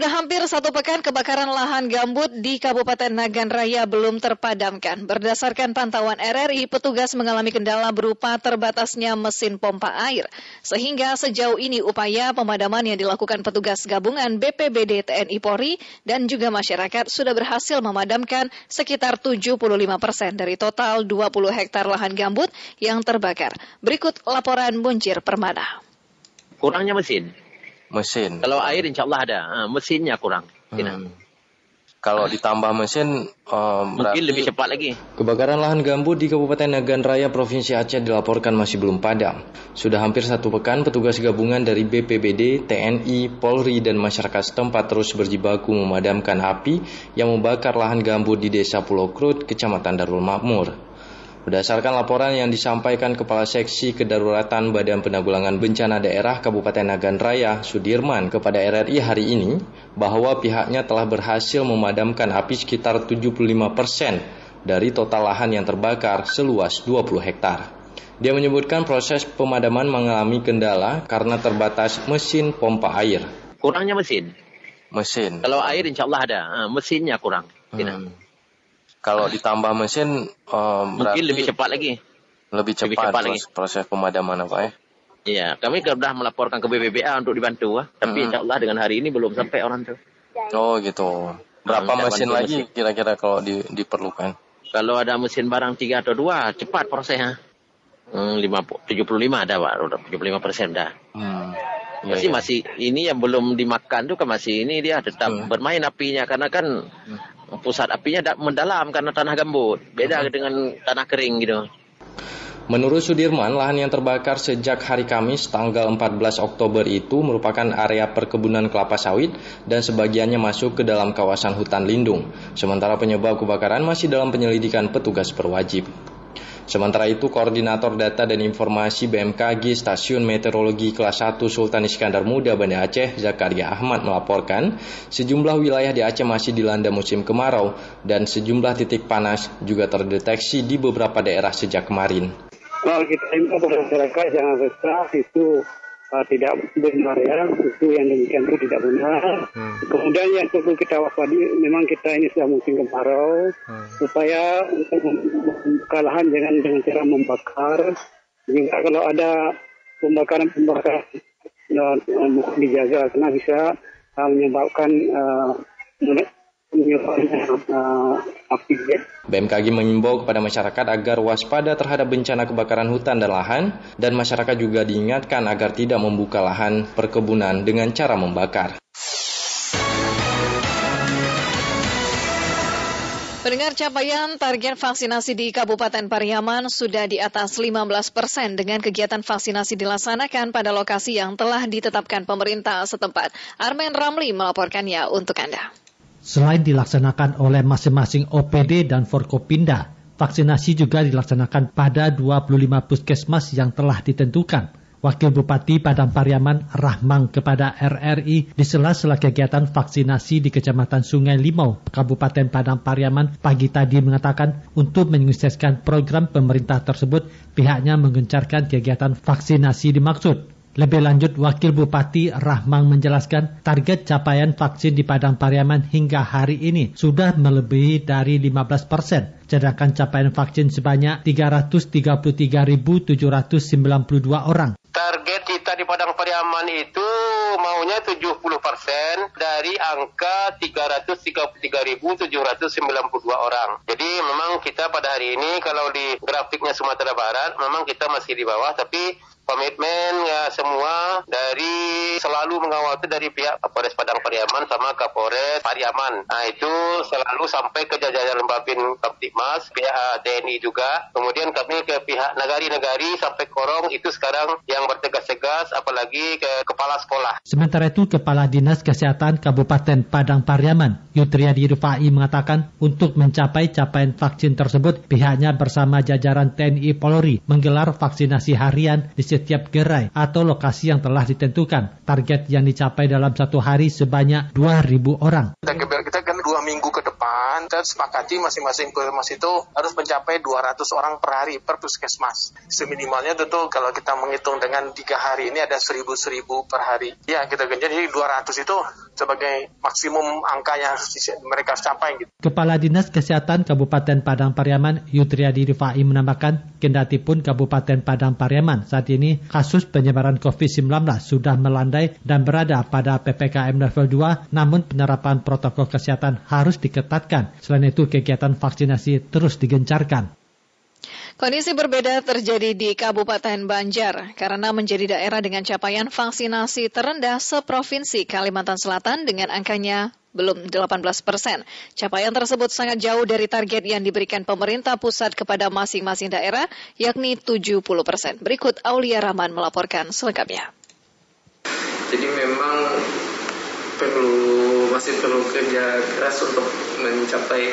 Sudah hampir satu pekan kebakaran lahan gambut di Kabupaten Nagan Raya belum terpadamkan. Berdasarkan pantauan RRI, petugas mengalami kendala berupa terbatasnya mesin pompa air. Sehingga sejauh ini upaya pemadaman yang dilakukan petugas gabungan BPBD TNI Polri dan juga masyarakat sudah berhasil memadamkan sekitar 75 persen dari total 20 hektar lahan gambut yang terbakar. Berikut laporan Bunjir Permana. Kurangnya mesin mesin. Kalau air insya Allah ada, uh, mesinnya kurang. Hmm. Kalau ditambah mesin, um, mungkin lebih cepat lagi. Kebakaran lahan gambut di Kabupaten Nagan Raya, Provinsi Aceh dilaporkan masih belum padam. Sudah hampir satu pekan, petugas gabungan dari BPBD, TNI, Polri, dan masyarakat setempat terus berjibaku memadamkan api yang membakar lahan gambut di Desa Pulau Krut, Kecamatan Darul Makmur. Berdasarkan laporan yang disampaikan Kepala Seksi Kedaruratan Badan Penanggulangan Bencana Daerah Kabupaten Nagan Raya, Sudirman, kepada RRI hari ini, bahwa pihaknya telah berhasil memadamkan api sekitar 75 persen dari total lahan yang terbakar seluas 20 hektar. Dia menyebutkan proses pemadaman mengalami kendala karena terbatas mesin pompa air. Kurangnya mesin. Mesin. Kalau air insya Allah ada, ah, mesinnya kurang. Hmm. Kalau ditambah mesin um, mungkin lebih cepat lagi. Lebih cepat, lebih cepat lagi. proses pemadaman apa ya? Iya, kami sudah melaporkan ke BBBA untuk dibantu, tapi hmm. insya Allah dengan hari ini belum sampai orang tuh. Oh gitu. Berapa hmm, mesin lagi kira-kira kalau di, diperlukan? Kalau ada mesin barang tiga atau dua, cepat prosesnya. Hmm, 50, 75 ada pak, udah 75 persen dah. Hmm. Ya, masih ya. masih ini yang belum dimakan tuh kan masih ini dia tetap hmm. bermain apinya karena kan hmm pusat apinya mendalam karena tanah gambut. Beda uh-huh. dengan tanah kering gitu. Menurut Sudirman, lahan yang terbakar sejak hari Kamis tanggal 14 Oktober itu merupakan area perkebunan kelapa sawit dan sebagiannya masuk ke dalam kawasan hutan lindung. Sementara penyebab kebakaran masih dalam penyelidikan petugas berwajib. Sementara itu, Koordinator Data dan Informasi BMKG Stasiun Meteorologi Kelas 1 Sultan Iskandar Muda Banda Aceh, Zakaria Ahmad melaporkan, sejumlah wilayah di Aceh masih dilanda musim kemarau dan sejumlah titik panas juga terdeteksi di beberapa daerah sejak kemarin. Kalau kita masyarakat jangan resah itu uh, tidak benar ya itu yang demikian itu tidak benar. Hmm. Kemudian yang perlu kita waspadi memang kita ini sudah musim kemarau hmm. supaya untuk kalahan jangan dengan cara membakar. Juga kalau ada pembakaran-pembakaran uh, dijaga karena bisa uh, menyebabkan uh, BMKG mengimbau kepada masyarakat agar waspada terhadap bencana kebakaran hutan dan lahan, dan masyarakat juga diingatkan agar tidak membuka lahan perkebunan dengan cara membakar. Pendengar capaian target vaksinasi di Kabupaten Pariaman sudah di atas 15 persen dengan kegiatan vaksinasi dilaksanakan pada lokasi yang telah ditetapkan pemerintah setempat. Armen Ramli melaporkannya untuk Anda. Selain dilaksanakan oleh masing-masing OPD dan Forkopinda, vaksinasi juga dilaksanakan pada 25 puskesmas yang telah ditentukan. Wakil Bupati Padang Pariaman Rahmang kepada RRI di sela-sela kegiatan vaksinasi di Kecamatan Sungai Limau, Kabupaten Padang Pariaman pagi tadi mengatakan untuk menyukseskan program pemerintah tersebut, pihaknya menggencarkan kegiatan vaksinasi dimaksud. Lebih lanjut, Wakil Bupati Rahmang menjelaskan target capaian vaksin di Padang Pariaman hingga hari ini sudah melebihi dari 15 persen, sedangkan capaian vaksin sebanyak 333.792 orang. Target kita di Padang Pariaman itu maunya 70 persen dari angka 333.792 orang. Jadi memang kita pada hari ini kalau di grafiknya Sumatera Barat memang kita masih di bawah tapi komitmen ya semua dari selalu mengawal itu dari pihak Kapolres Padang Pariaman sama Kapolres Pariaman. Nah itu selalu sampai ke jajaran Babin Kaptipmas, pihak TNI juga. Kemudian kami ke pihak negari-negari sampai Korong itu sekarang yang bertegas-tegas apalagi ke kepala sekolah. Sementara itu Kepala Dinas Kesehatan Kabupaten Padang Pariaman Yutriadi Rufai mengatakan untuk mencapai capaian vaksin tersebut pihaknya bersama jajaran TNI Polri menggelar vaksinasi harian di setiap gerai atau lokasi yang telah ditentukan. Target yang dicapai dalam satu hari sebanyak 2.000 orang. Kita, kita kan dua minggu ke depan, kita sepakati masing-masing puskesmas itu harus mencapai 200 orang per hari per puskesmas. Seminimalnya tentu kalau kita menghitung dengan tiga hari ini ada 1.000-1.000 per hari. Ya kita genjot, jadi 200 itu sebagai maksimum angka yang mereka capai. Gitu. Kepala Dinas Kesehatan Kabupaten Padang Pariaman Yutriadi Rifai menambahkan, kendati pun Kabupaten Padang Pariaman saat ini kasus penyebaran COVID-19 sudah melandai dan berada pada PPKM level 2, namun penerapan protokol kesehatan harus diketatkan. Selain itu, kegiatan vaksinasi terus digencarkan. Kondisi berbeda terjadi di Kabupaten Banjar karena menjadi daerah dengan capaian vaksinasi terendah seprovinsi Kalimantan Selatan dengan angkanya belum 18 persen. Capaian tersebut sangat jauh dari target yang diberikan pemerintah pusat kepada masing-masing daerah, yakni 70 persen. Berikut Aulia Rahman melaporkan selengkapnya. Jadi memang perlu masih perlu kerja keras untuk mencapai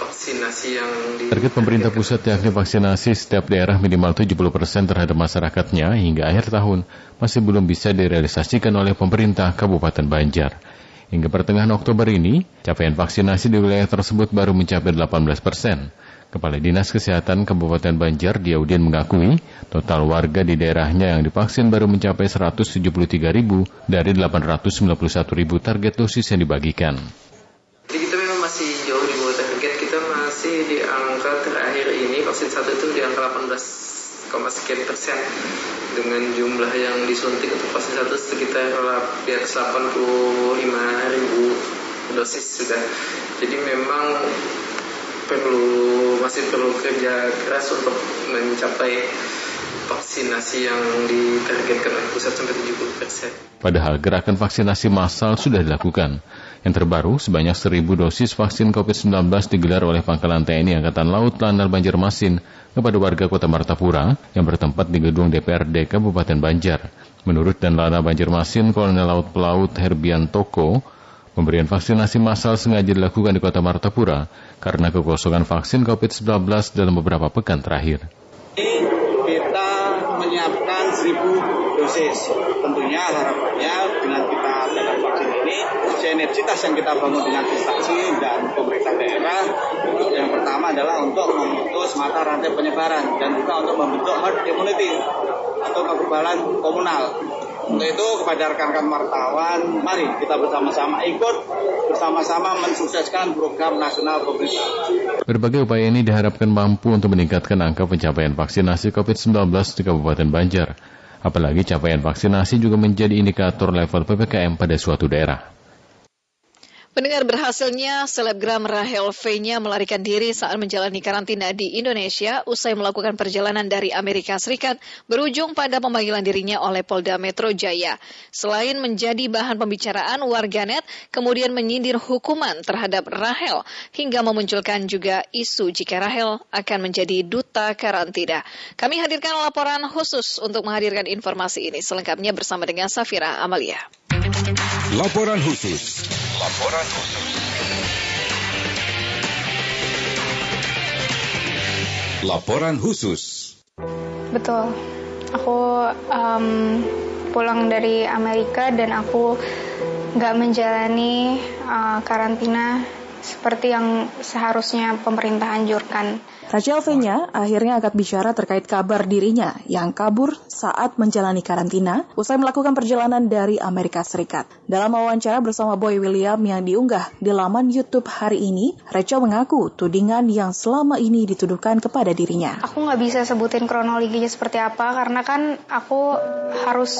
vaksinasi yang di... Target pemerintah pusat yakni vaksinasi setiap daerah minimal 70 persen terhadap masyarakatnya hingga akhir tahun masih belum bisa direalisasikan oleh pemerintah Kabupaten Banjar. Hingga pertengahan Oktober ini, capaian vaksinasi di wilayah tersebut baru mencapai 18 persen. Kepala Dinas Kesehatan Kabupaten Banjar, Diaudin mengakui, total warga di daerahnya yang divaksin baru mencapai 173 ribu dari 891 ribu target dosis yang dibagikan. Jadi kita memang masih jauh di bawah target. Kita masih di angka terakhir ini vaksin satu itu di angka 18 sekian persen dengan jumlah yang disuntik untuk vaksin satu sekitar di atas 85 ribu dosis sudah. Jadi memang perlu masih perlu kerja keras untuk mencapai vaksinasi yang ditargetkan oleh pusat sampai 70 persen. Padahal gerakan vaksinasi massal sudah dilakukan. Yang terbaru, sebanyak 1.000 dosis vaksin COVID-19 digelar oleh Pangkalan TNI Angkatan Laut Lanal Banjarmasin kepada warga kota Martapura yang bertempat di gedung DPRD Kabupaten Banjar. Menurut dan Lana Banjarmasin, Kolonel Laut Pelaut Herbian Toko, pemberian vaksinasi massal sengaja dilakukan di kota Martapura karena kekosongan vaksin COVID-19 dalam beberapa pekan terakhir. Kita menyiapkan 1.000 dosis. Tentunya harapannya dengan sinergitas yang kita bangun dengan instansi dan pemerintah daerah, yang pertama adalah untuk memutus mata rantai penyebaran dan juga untuk membentuk herd immunity atau kekebalan komunal. Untuk itu kepada rekan-rekan wartawan, mari kita bersama-sama ikut bersama-sama mensukseskan program nasional pemerintah. Berbagai upaya ini diharapkan mampu untuk meningkatkan angka pencapaian vaksinasi COVID-19 di Kabupaten Banjar. Apalagi capaian vaksinasi juga menjadi indikator level PPKM pada suatu daerah. Pendengar berhasilnya, selebgram Rahel V-nya melarikan diri saat menjalani karantina di Indonesia usai melakukan perjalanan dari Amerika Serikat berujung pada pemanggilan dirinya oleh Polda Metro Jaya. Selain menjadi bahan pembicaraan warganet, kemudian menyindir hukuman terhadap Rahel hingga memunculkan juga isu jika Rahel akan menjadi duta karantina. Kami hadirkan laporan khusus untuk menghadirkan informasi ini selengkapnya bersama dengan Safira Amalia. Laporan khusus. Laporan khusus. Laporan khusus. Betul. Aku um, pulang dari Amerika dan aku nggak menjalani uh, karantina seperti yang seharusnya pemerintah anjurkan. Rachel V-nya akhirnya angkat bicara terkait kabar dirinya yang kabur saat menjalani karantina usai melakukan perjalanan dari Amerika Serikat. Dalam wawancara bersama Boy William yang diunggah di laman YouTube hari ini, Rachel mengaku tudingan yang selama ini dituduhkan kepada dirinya. Aku nggak bisa sebutin kronologinya seperti apa karena kan aku harus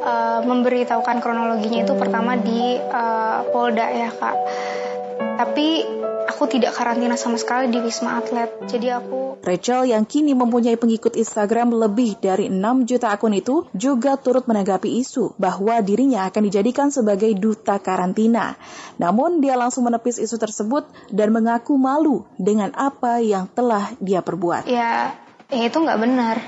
uh, memberitahukan kronologinya itu pertama di uh, Polda ya kak. Tapi aku tidak karantina sama sekali di Wisma Atlet. Jadi aku Rachel yang kini mempunyai pengikut Instagram lebih dari 6 juta akun itu juga turut menanggapi isu bahwa dirinya akan dijadikan sebagai duta karantina. Namun dia langsung menepis isu tersebut dan mengaku malu dengan apa yang telah dia perbuat. Ya, ya itu nggak benar.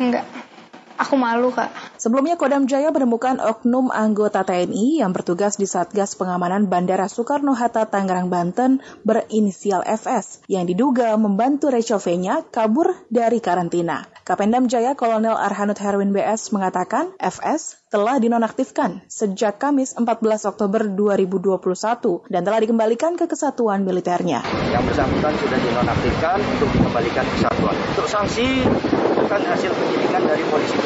Nggak. Aku malu, Kak. Sebelumnya Kodam Jaya menemukan oknum anggota TNI yang bertugas di Satgas Pengamanan Bandara Soekarno-Hatta, Tangerang, Banten berinisial FS yang diduga membantu Rachel V-nya kabur dari karantina. Kapendam Jaya Kolonel Arhanut Herwin BS mengatakan FS telah dinonaktifkan sejak Kamis 14 Oktober 2021 dan telah dikembalikan ke kesatuan militernya. Yang bersangkutan sudah dinonaktifkan untuk dikembalikan ke kesatuan. Untuk sanksi kan hasil penyidikan dari polisi.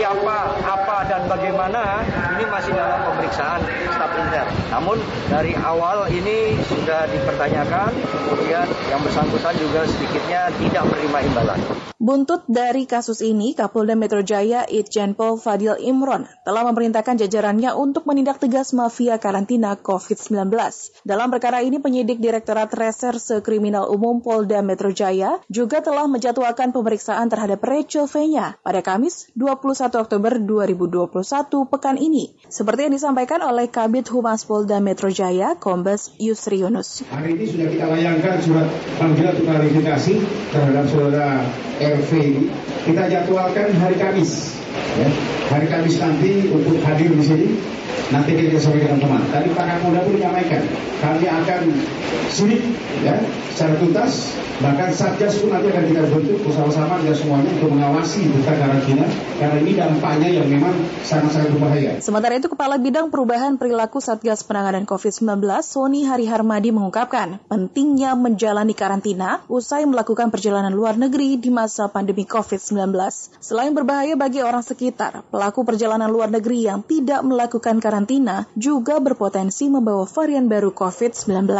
Siapa, apa dan bagaimana ini masih dalam pemeriksaan staf inter. Namun dari awal ini sudah dipertanyakan, kemudian yang bersangkutan juga sedikitnya tidak menerima imbalan. Buntut dari kasus ini, Kapolda Metro Jaya Itjen Pol Fadil Imron telah memerintahkan jajarannya untuk menindak tegas mafia karantina COVID-19. Dalam perkara ini, penyidik Direktorat Reserse Kriminal Umum Polda Metro Jaya juga telah menjatuhkan pemeriksaan terhadap Rachel Fenya pada Kamis 21 Oktober 2021 pekan ini. Seperti yang disampaikan oleh Kabit Humas Polda Metro Jaya, Kombes Yusri Yunus. Hari ini sudah kita layangkan surat panggilan klarifikasi terhadap saudara RV ini. Kita jadwalkan hari Kamis. Ya. Hari Kamis nanti untuk hadir di sini nanti kita sampaikan teman-teman. Tadi Pak Kapolda pun menyampaikan, kami akan sidik ya secara tuntas, bahkan Satgas pun nanti akan kita bentuk bersama-sama dengan semuanya untuk mengawasi duta karantina karena ini dampaknya yang memang sangat-sangat berbahaya. Sementara itu, Kepala Bidang Perubahan Perilaku Satgas Penanganan COVID-19, Sony Hari Harmadi mengungkapkan pentingnya menjalani karantina usai melakukan perjalanan luar negeri di masa pandemi COVID-19. Selain berbahaya bagi orang sekitar, pelaku perjalanan luar negeri yang tidak melakukan karantina juga berpotensi membawa varian baru COVID-19.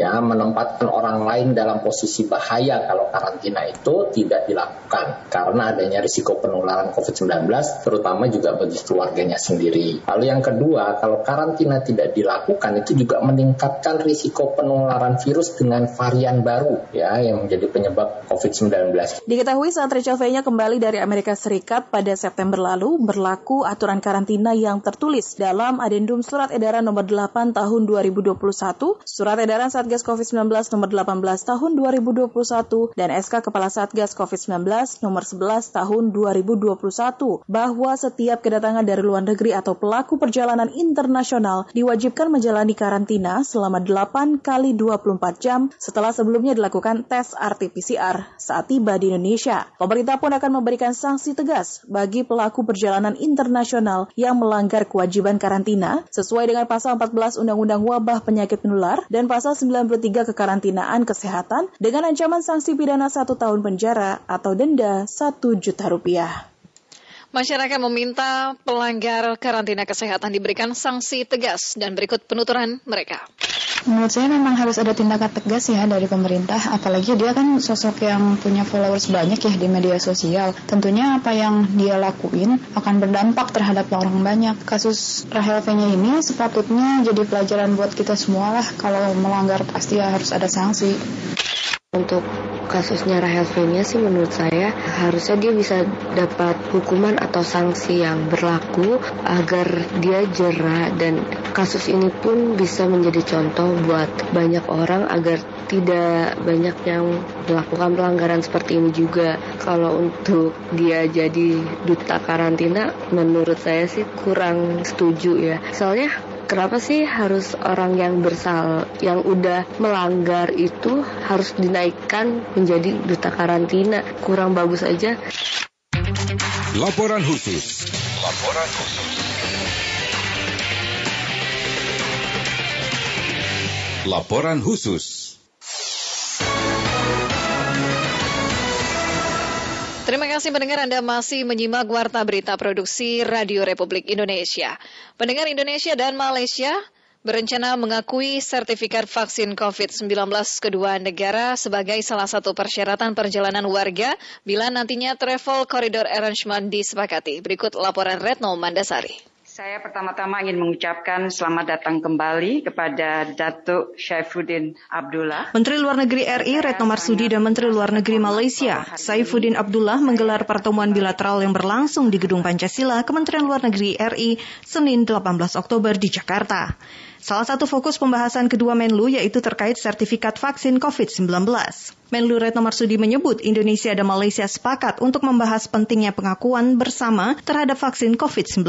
Ya, menempatkan orang lain dalam posisi bahaya kalau karantina itu tidak dilakukan karena adanya risiko penularan COVID-19 terutama juga bagi keluarganya sendiri. Lalu yang kedua, kalau karantina tidak dilakukan itu juga meningkatkan risiko penularan virus dengan varian baru ya yang menjadi penyebab COVID-19. Diketahui saat Rachel V-nya kembali dari Amerika Serikat pada September lalu berlaku aturan karantina yang tertulis dalam Adendum Surat Edaran Nomor 8 Tahun 2021, Surat Edaran Satgas COVID-19 Nomor 18 Tahun 2021 dan SK Kepala Satgas COVID-19 Nomor 11 Tahun 2021 bahwa setiap kedatangan dari luar negeri atau pelaku perjalanan internasional diwajibkan menjalani karantina selama 8 kali 24 jam setelah sebelumnya dilakukan tes RT-PCR saat tiba di Indonesia. Pemerintah pun akan memberikan sanksi tegas bagi pelaku perjalanan internasional yang melanggar kewajiban karantina sesuai dengan pasal 14 Undang-Undang Wabah Penyakit Menular dan pasal 93 kekarantinaan kesehatan dengan ancaman sanksi pidana satu tahun penjara atau denda satu juta rupiah. Masyarakat meminta pelanggar karantina kesehatan diberikan sanksi tegas dan berikut penuturan mereka. Menurut saya memang harus ada tindakan tegas ya dari pemerintah, apalagi dia kan sosok yang punya followers banyak ya di media sosial. Tentunya apa yang dia lakuin akan berdampak terhadap orang banyak. Kasus Rahel V-nya ini sepatutnya jadi pelajaran buat kita semua lah. Kalau melanggar pasti ya harus ada sanksi. Untuk kasusnya Rahel V-nya sih menurut saya harusnya dia bisa dapat hukuman atau sanksi yang berlaku agar dia jerah dan kasus ini pun bisa menjadi contoh buat banyak orang agar tidak banyak yang melakukan pelanggaran seperti ini juga. Kalau untuk dia jadi duta karantina, menurut saya sih kurang setuju ya. Soalnya kenapa sih harus orang yang bersal yang udah melanggar itu harus dinaikkan menjadi duta karantina? Kurang bagus aja. Laporan khusus. Laporan khusus. Laporan khusus kasih pendengar Anda masih menyimak Warta Berita Produksi Radio Republik Indonesia. Pendengar Indonesia dan Malaysia berencana mengakui sertifikat vaksin COVID-19 kedua negara sebagai salah satu persyaratan perjalanan warga bila nantinya travel corridor arrangement disepakati. Berikut laporan Retno Mandasari. Saya pertama-tama ingin mengucapkan selamat datang kembali kepada Datuk Saifuddin Abdullah. Menteri Luar Negeri RI Retno Marsudi dan Menteri Luar Negeri Malaysia Saifuddin Abdullah menggelar pertemuan bilateral yang berlangsung di Gedung Pancasila Kementerian Luar Negeri RI Senin 18 Oktober di Jakarta. Salah satu fokus pembahasan kedua Menlu yaitu terkait sertifikat vaksin COVID-19. Menlu Retno Marsudi menyebut Indonesia dan Malaysia sepakat untuk membahas pentingnya pengakuan bersama terhadap vaksin COVID-19.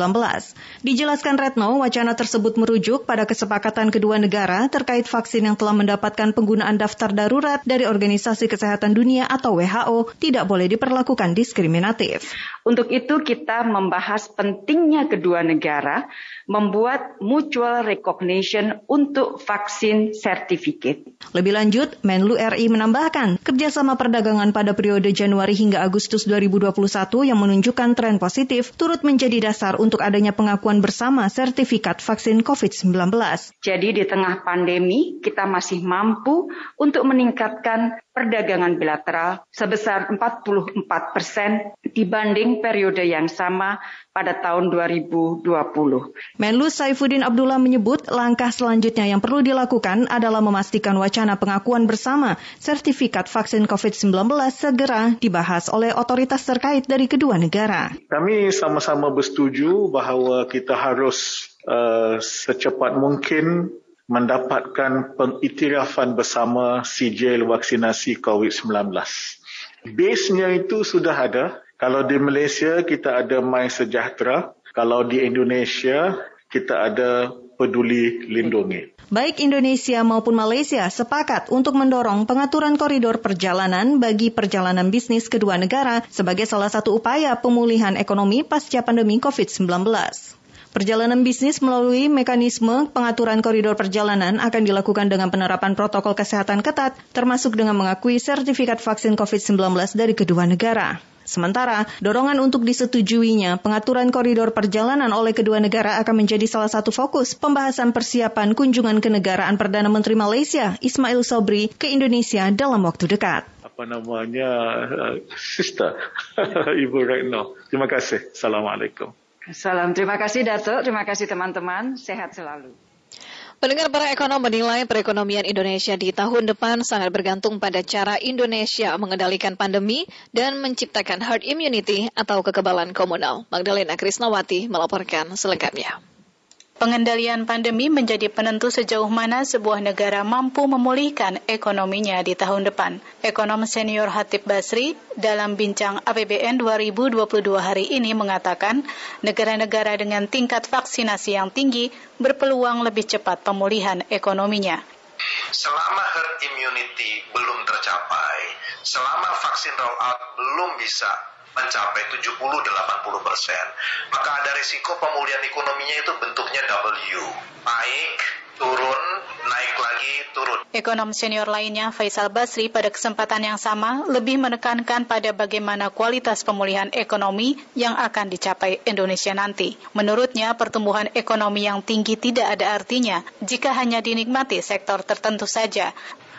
Dijelaskan Retno, wacana tersebut merujuk pada kesepakatan kedua negara terkait vaksin yang telah mendapatkan penggunaan daftar darurat dari Organisasi Kesehatan Dunia atau WHO tidak boleh diperlakukan diskriminatif. Untuk itu kita membahas pentingnya kedua negara membuat mutual recognition untuk vaksin sertifikat. Lebih lanjut, Menlu RI menambahkan kerjasama perdagangan pada periode Januari hingga Agustus 2021 yang menunjukkan tren positif turut menjadi dasar untuk adanya pengakuan bersama sertifikat vaksin COVID-19. Jadi di tengah pandemi kita masih mampu untuk meningkatkan perdagangan bilateral sebesar 44 persen dibanding periode yang sama pada tahun 2020. Menlu Saifuddin Abdullah menyebut langkah selanjutnya yang perlu dilakukan adalah memastikan wacana pengakuan bersama sertifikat vaksin COVID-19 segera dibahas oleh otoritas terkait dari kedua negara. Kami sama-sama bersetuju bahawa kita harus uh, secepat mungkin mendapatkan pengiktirafan bersama sijil vaksinasi COVID-19. Base-nya itu sudah ada. Kalau di Malaysia kita ada My Sejahtera, kalau di Indonesia kita ada Peduli Lindungi. Baik Indonesia maupun Malaysia sepakat untuk mendorong pengaturan koridor perjalanan bagi perjalanan bisnis kedua negara sebagai salah satu upaya pemulihan ekonomi pasca pandemi COVID-19. Perjalanan bisnis melalui mekanisme pengaturan koridor perjalanan akan dilakukan dengan penerapan protokol kesehatan ketat, termasuk dengan mengakui sertifikat vaksin COVID-19 dari kedua negara. Sementara, dorongan untuk disetujuinya pengaturan koridor perjalanan oleh kedua negara akan menjadi salah satu fokus pembahasan persiapan kunjungan kenegaraan Perdana Menteri Malaysia Ismail Sobri ke Indonesia dalam waktu dekat. Apa namanya, uh, sister, Ibu Retno. Terima kasih. Assalamualaikum. Salam, terima kasih Dato, terima kasih teman-teman, sehat selalu. Pendengar para ekonom menilai perekonomian Indonesia di tahun depan sangat bergantung pada cara Indonesia mengendalikan pandemi dan menciptakan herd immunity atau kekebalan komunal. Magdalena Krisnawati melaporkan selengkapnya. Pengendalian pandemi menjadi penentu sejauh mana sebuah negara mampu memulihkan ekonominya di tahun depan. Ekonom senior Hatip Basri dalam bincang APBN 2022 hari ini mengatakan negara-negara dengan tingkat vaksinasi yang tinggi berpeluang lebih cepat pemulihan ekonominya. Selama herd immunity belum tercapai, selama vaksin rollout belum bisa mencapai 70-80 persen, maka ada risiko pemulihan ekonominya itu bentuknya W, naik, turun, naik lagi, turun. Ekonom senior lainnya, Faisal Basri, pada kesempatan yang sama lebih menekankan pada bagaimana kualitas pemulihan ekonomi yang akan dicapai Indonesia nanti. Menurutnya, pertumbuhan ekonomi yang tinggi tidak ada artinya jika hanya dinikmati sektor tertentu saja.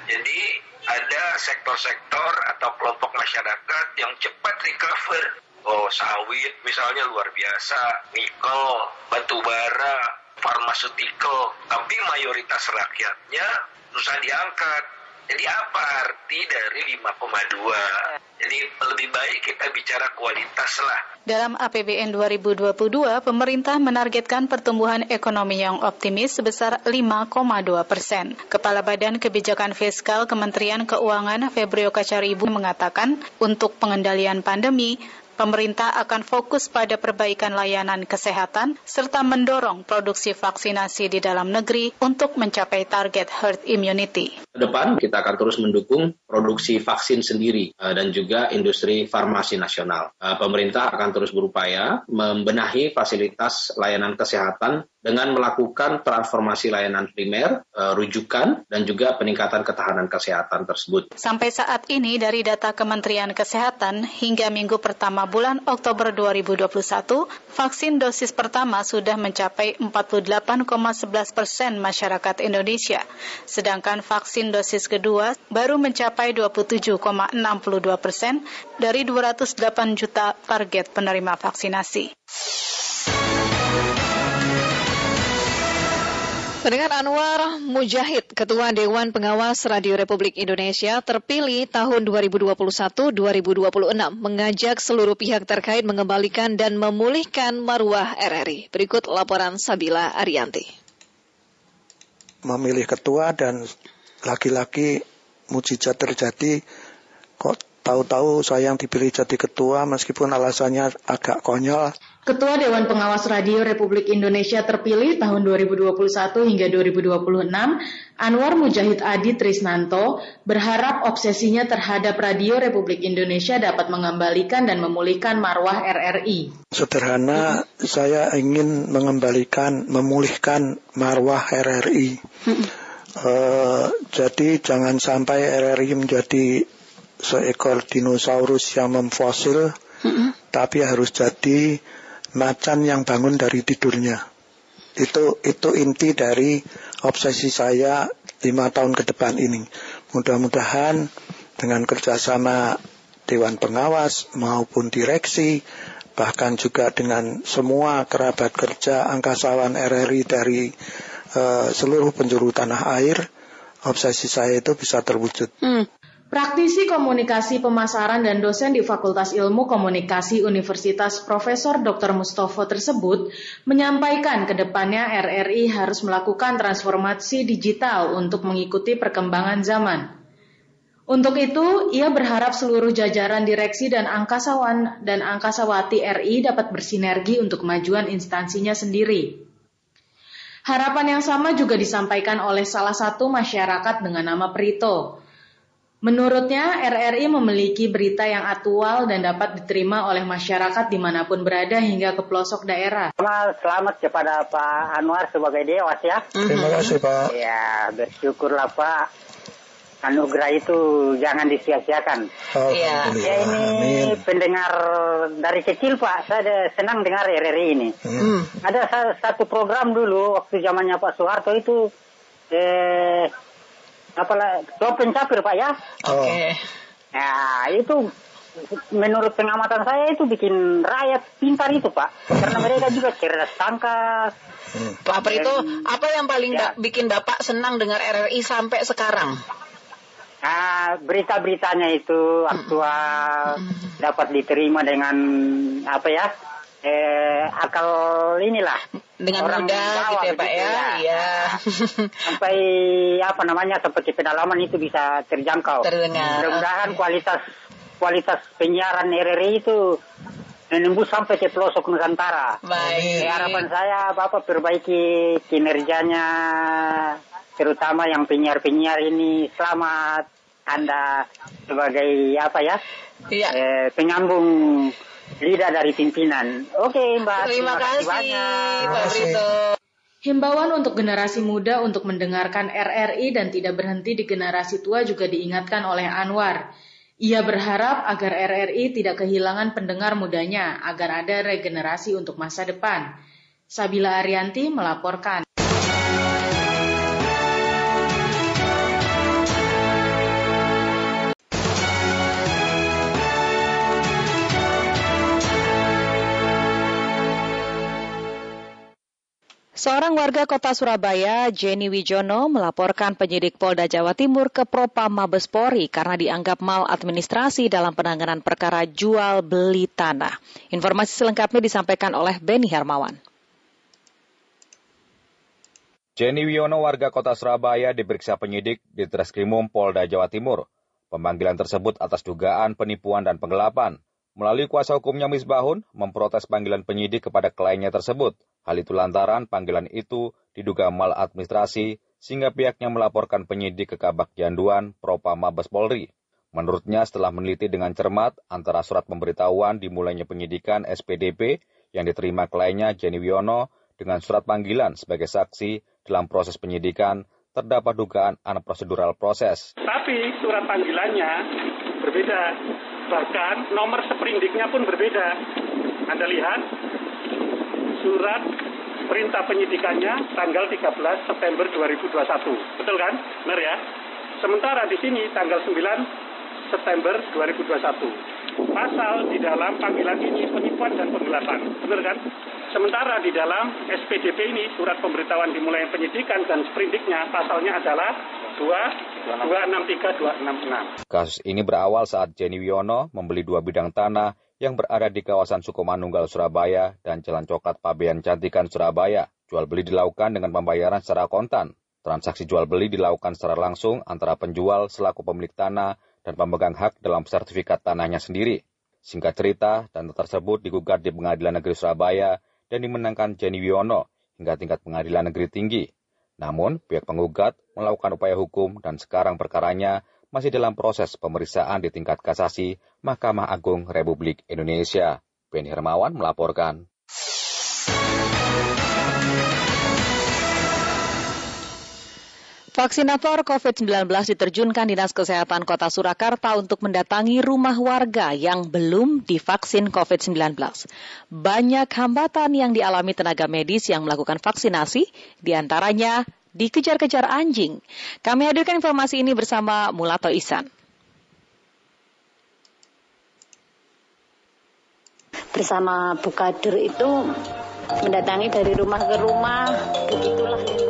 Jadi ada sektor-sektor atau kelompok masyarakat yang cepat recover. Oh, sawit misalnya luar biasa, nikel, batu bara, farmaceutical, tapi mayoritas rakyatnya susah diangkat. Jadi apa arti dari 5,2? Jadi lebih baik kita bicara kualitas lah. Dalam APBN 2022, pemerintah menargetkan pertumbuhan ekonomi yang optimis sebesar 5,2 persen. Kepala Badan Kebijakan Fiskal Kementerian Keuangan Febrio Kacaribu mengatakan, untuk pengendalian pandemi, pemerintah akan fokus pada perbaikan layanan kesehatan serta mendorong produksi vaksinasi di dalam negeri untuk mencapai target herd immunity. Ke depan kita akan terus mendukung produksi vaksin sendiri eh, dan juga industri farmasi nasional. Eh, pemerintah akan terus berupaya membenahi fasilitas layanan kesehatan dengan melakukan transformasi layanan primer, uh, rujukan, dan juga peningkatan ketahanan kesehatan tersebut. Sampai saat ini dari data Kementerian Kesehatan hingga minggu pertama bulan Oktober 2021, vaksin dosis pertama sudah mencapai 48,11 persen masyarakat Indonesia, sedangkan vaksin dosis kedua baru mencapai 27,62 persen dari 208 juta target penerima vaksinasi. Pendengar Anwar Mujahid, Ketua Dewan Pengawas Radio Republik Indonesia, terpilih tahun 2021-2026, mengajak seluruh pihak terkait mengembalikan dan memulihkan marwah RRI. Berikut laporan Sabila Arianti. Memilih ketua dan laki-laki mujizat terjadi, kok tahu-tahu saya yang dipilih jadi ketua meskipun alasannya agak konyol Ketua Dewan Pengawas Radio Republik Indonesia terpilih tahun 2021 hingga 2026, Anwar Mujahid Adi Trisnanto berharap obsesinya terhadap Radio Republik Indonesia dapat mengembalikan dan memulihkan marwah RRI. Sederhana, saya ingin mengembalikan, memulihkan marwah RRI. Uh, jadi jangan sampai RRI menjadi seekor dinosaurus yang memfosil, tapi harus jadi macan yang bangun dari tidurnya. Itu itu inti dari obsesi saya lima tahun ke depan ini. Mudah-mudahan dengan kerjasama Dewan Pengawas maupun direksi, bahkan juga dengan semua kerabat kerja angkasawan RRI dari uh, seluruh penjuru tanah air, obsesi saya itu bisa terwujud. Hmm. Praktisi komunikasi pemasaran dan dosen di Fakultas Ilmu Komunikasi Universitas Profesor Dr. Mustofa tersebut menyampaikan ke depannya RRI harus melakukan transformasi digital untuk mengikuti perkembangan zaman. Untuk itu, ia berharap seluruh jajaran direksi dan angkasawan dan angkasawati RI dapat bersinergi untuk kemajuan instansinya sendiri. Harapan yang sama juga disampaikan oleh salah satu masyarakat dengan nama Prito, Menurutnya, RRI memiliki berita yang aktual dan dapat diterima oleh masyarakat di mana pun berada hingga ke pelosok daerah. Selamat kepada Pak Anwar sebagai dewas ya. Terima kasih Pak. Ya, bersyukurlah Pak. Anugerah itu jangan disia-siakan. Iya. Ya ini Amin. pendengar dari kecil Pak, saya senang dengar RRI ini. Hmm. Ada satu program dulu waktu zamannya Pak Soeharto itu eh apalah dua pencapir pak ya oke okay. ya itu menurut pengamatan saya itu bikin rakyat pintar itu pak karena mereka juga cerdas tangkas hmm. Pak itu apa yang paling ya. bikin bapak senang dengar RRI sampai sekarang Nah, berita-beritanya itu aktual, hmm. dapat diterima dengan apa ya? eh, akal inilah dengan orang mudah gitu ya Pak ya. ya. Iya. Sampai apa namanya seperti pedalaman itu bisa terjangkau. Terdengar. Mudah-mudahan kualitas kualitas penyiaran RRI itu menembus sampai ke pelosok Nusantara. Baik. Harapan saya Bapak perbaiki kinerjanya terutama yang penyiar-penyiar ini selamat Anda sebagai apa ya? Iya. Eh, penyambung lidah dari pimpinan. Oke, Mbak. Terima, terima kasih, banyak. Pak Brito. Himbauan untuk generasi muda untuk mendengarkan RRI dan tidak berhenti di generasi tua juga diingatkan oleh Anwar. Ia berharap agar RRI tidak kehilangan pendengar mudanya agar ada regenerasi untuk masa depan. Sabila Arianti melaporkan. Seorang warga kota Surabaya, Jenny Wijono, melaporkan penyidik Polda Jawa Timur ke Propam Mabespori karena dianggap maladministrasi dalam penanganan perkara jual beli tanah. Informasi selengkapnya disampaikan oleh Beni Hermawan. Jenny Wiono warga kota Surabaya diperiksa penyidik di Treskrimum Polda Jawa Timur. Pemanggilan tersebut atas dugaan penipuan dan penggelapan. Melalui kuasa hukumnya Misbahun memprotes panggilan penyidik kepada kliennya tersebut. Hal itu lantaran panggilan itu diduga maladministrasi sehingga pihaknya melaporkan penyidik ke Kabak Janduan Propa Mabes Polri. Menurutnya setelah meneliti dengan cermat antara surat pemberitahuan dimulainya penyidikan SPDP yang diterima kliennya Jenny Wiono dengan surat panggilan sebagai saksi dalam proses penyidikan terdapat dugaan anak prosedural proses. Tapi surat panggilannya berbeda, bahkan nomor seprindiknya pun berbeda. Anda lihat, surat perintah penyidikannya tanggal 13 September 2021. Betul kan? Benar ya? Sementara di sini tanggal 9 September 2021. Pasal di dalam panggilan ini penipuan dan penggelapan. Benar kan? Sementara di dalam SPDP ini surat pemberitahuan dimulai penyidikan dan sprindiknya pasalnya adalah 2 263 266. Kasus ini berawal saat Jenny Wiono membeli dua bidang tanah yang berada di kawasan Sukomanunggal, Surabaya, dan Jalan Coklat Pabean Cantikan, Surabaya. Jual beli dilakukan dengan pembayaran secara kontan. Transaksi jual beli dilakukan secara langsung antara penjual selaku pemilik tanah dan pemegang hak dalam sertifikat tanahnya sendiri. Singkat cerita, tanda tersebut digugat di Pengadilan Negeri Surabaya dan dimenangkan Jenny Wiono hingga tingkat Pengadilan Negeri Tinggi. Namun, pihak penggugat melakukan upaya hukum dan sekarang perkaranya masih dalam proses pemeriksaan di tingkat kasasi Mahkamah Agung Republik Indonesia. Beni Hermawan melaporkan. Vaksinator COVID-19 diterjunkan Dinas Kesehatan Kota Surakarta untuk mendatangi rumah warga yang belum divaksin COVID-19. Banyak hambatan yang dialami tenaga medis yang melakukan vaksinasi, di antaranya dikejar-kejar anjing. Kami hadirkan informasi ini bersama Mulato Isan. Bersama Bukadur itu mendatangi dari rumah ke rumah, begitulah.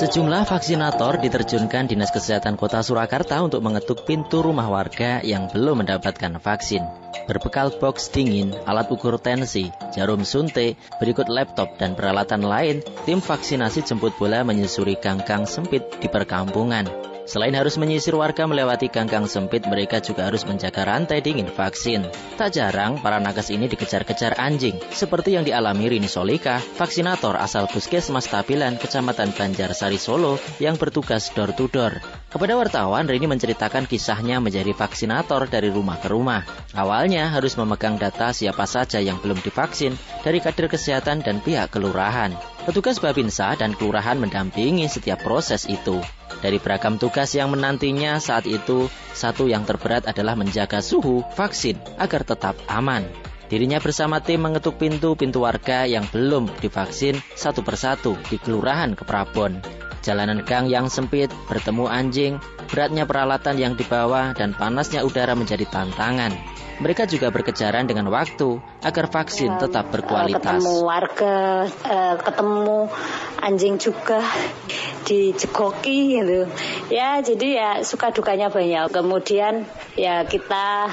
Sejumlah vaksinator diterjunkan Dinas Kesehatan Kota Surakarta untuk mengetuk pintu rumah warga yang belum mendapatkan vaksin. Berbekal box dingin, alat ukur tensi, jarum suntik, berikut laptop dan peralatan lain, tim vaksinasi jemput bola menyusuri ganggang sempit di perkampungan. Selain harus menyisir warga melewati ganggang sempit, mereka juga harus menjaga rantai dingin vaksin. Tak jarang, para nakes ini dikejar-kejar anjing, seperti yang dialami Rini Solika, vaksinator asal Puskesmas Tapilan, Kecamatan Banjarsari Solo, yang bertugas door-to-door. Kepada wartawan, Rini menceritakan kisahnya menjadi vaksinator dari rumah ke rumah. Awalnya harus memegang data siapa saja yang belum divaksin dari kader kesehatan dan pihak kelurahan. Petugas Babinsa dan kelurahan mendampingi setiap proses itu. Dari beragam tugas yang menantinya saat itu, satu yang terberat adalah menjaga suhu vaksin agar tetap aman. Dirinya bersama tim mengetuk pintu-pintu warga yang belum divaksin satu persatu di Kelurahan Keprabon. Jalanan gang yang sempit, bertemu anjing, beratnya peralatan yang dibawa, dan panasnya udara menjadi tantangan. Mereka juga berkejaran dengan waktu agar vaksin tetap berkualitas. Ketemu warga, eh, ketemu anjing juga dijegoki gitu. Ya, jadi ya suka dukanya banyak. Kemudian ya kita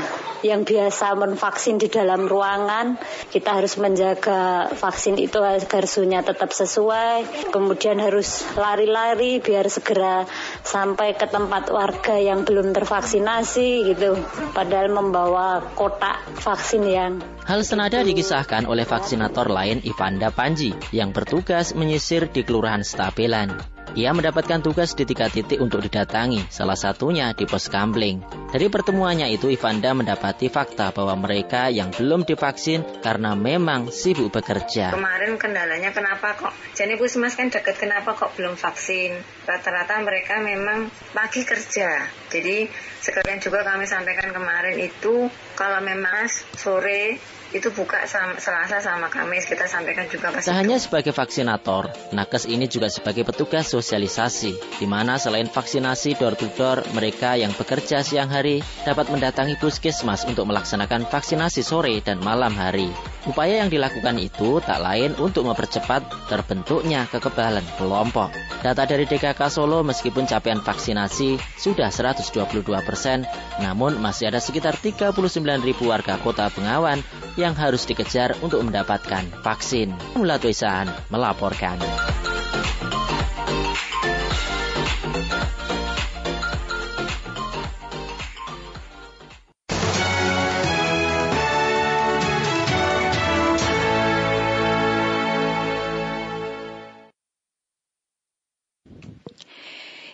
yang biasa menvaksin di dalam ruangan, kita harus menjaga vaksin itu agar suhunya tetap sesuai. Kemudian harus lari-lari biar segera sampai ke tempat warga yang belum tervaksinasi gitu. Padahal membawa kotak vaksin yang Hal senada dikisahkan oleh vaksinator lain Ivanda Panji yang bertugas menyisir di Kelurahan Stapelan. Ia mendapatkan tugas di tiga titik untuk didatangi, salah satunya di pos Kambling. Dari pertemuannya itu, Ivanda mendapati fakta bahwa mereka yang belum divaksin karena memang sibuk bekerja. Kemarin kendalanya kenapa kok, jadi Pusmas kan deket kenapa kok belum vaksin. Rata-rata mereka memang pagi kerja. Jadi sekalian juga kami sampaikan kemarin itu, kalau memang sore itu buka sama, Selasa sama Kamis kita sampaikan juga Tak hanya sebagai vaksinator, nakes ini juga sebagai petugas sosialisasi, di mana selain vaksinasi door to door, mereka yang bekerja siang hari dapat mendatangi puskesmas untuk melaksanakan vaksinasi sore dan malam hari. Upaya yang dilakukan itu tak lain untuk mempercepat terbentuknya kekebalan kelompok. Data dari DKK Solo meskipun capaian vaksinasi sudah 122 persen, namun masih ada sekitar 39 ribu warga kota Bengawan yang harus dikejar untuk mendapatkan vaksin. Mula Tuisan melaporkan.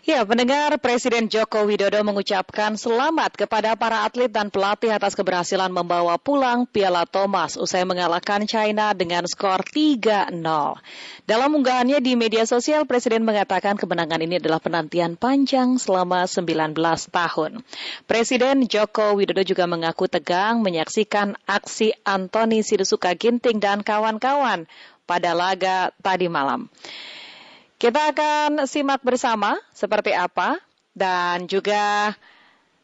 Ya, pendengar Presiden Joko Widodo mengucapkan selamat kepada para atlet dan pelatih atas keberhasilan membawa pulang Piala Thomas usai mengalahkan China dengan skor 3-0. Dalam unggahannya di media sosial, Presiden mengatakan kemenangan ini adalah penantian panjang selama 19 tahun. Presiden Joko Widodo juga mengaku tegang menyaksikan aksi Anthony Sidusuka Ginting dan kawan-kawan pada laga tadi malam. Kita akan simak bersama seperti apa dan juga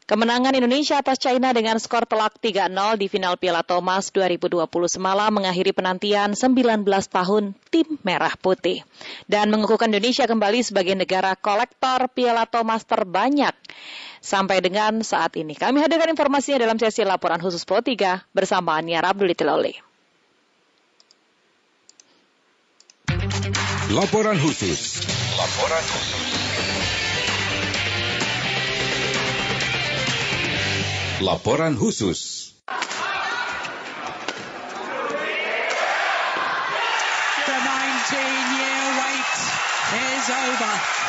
kemenangan Indonesia atas China dengan skor telak 3-0 di final Piala Thomas 2020 semalam mengakhiri penantian 19 tahun tim Merah Putih dan mengukuhkan Indonesia kembali sebagai negara kolektor Piala Thomas terbanyak sampai dengan saat ini. Kami hadirkan informasinya dalam sesi laporan khusus Pro 3 bersama Ania Abdul Tilole. Laporan khusus. Laporan khusus. Laporan khusus. The 19 year wait is over.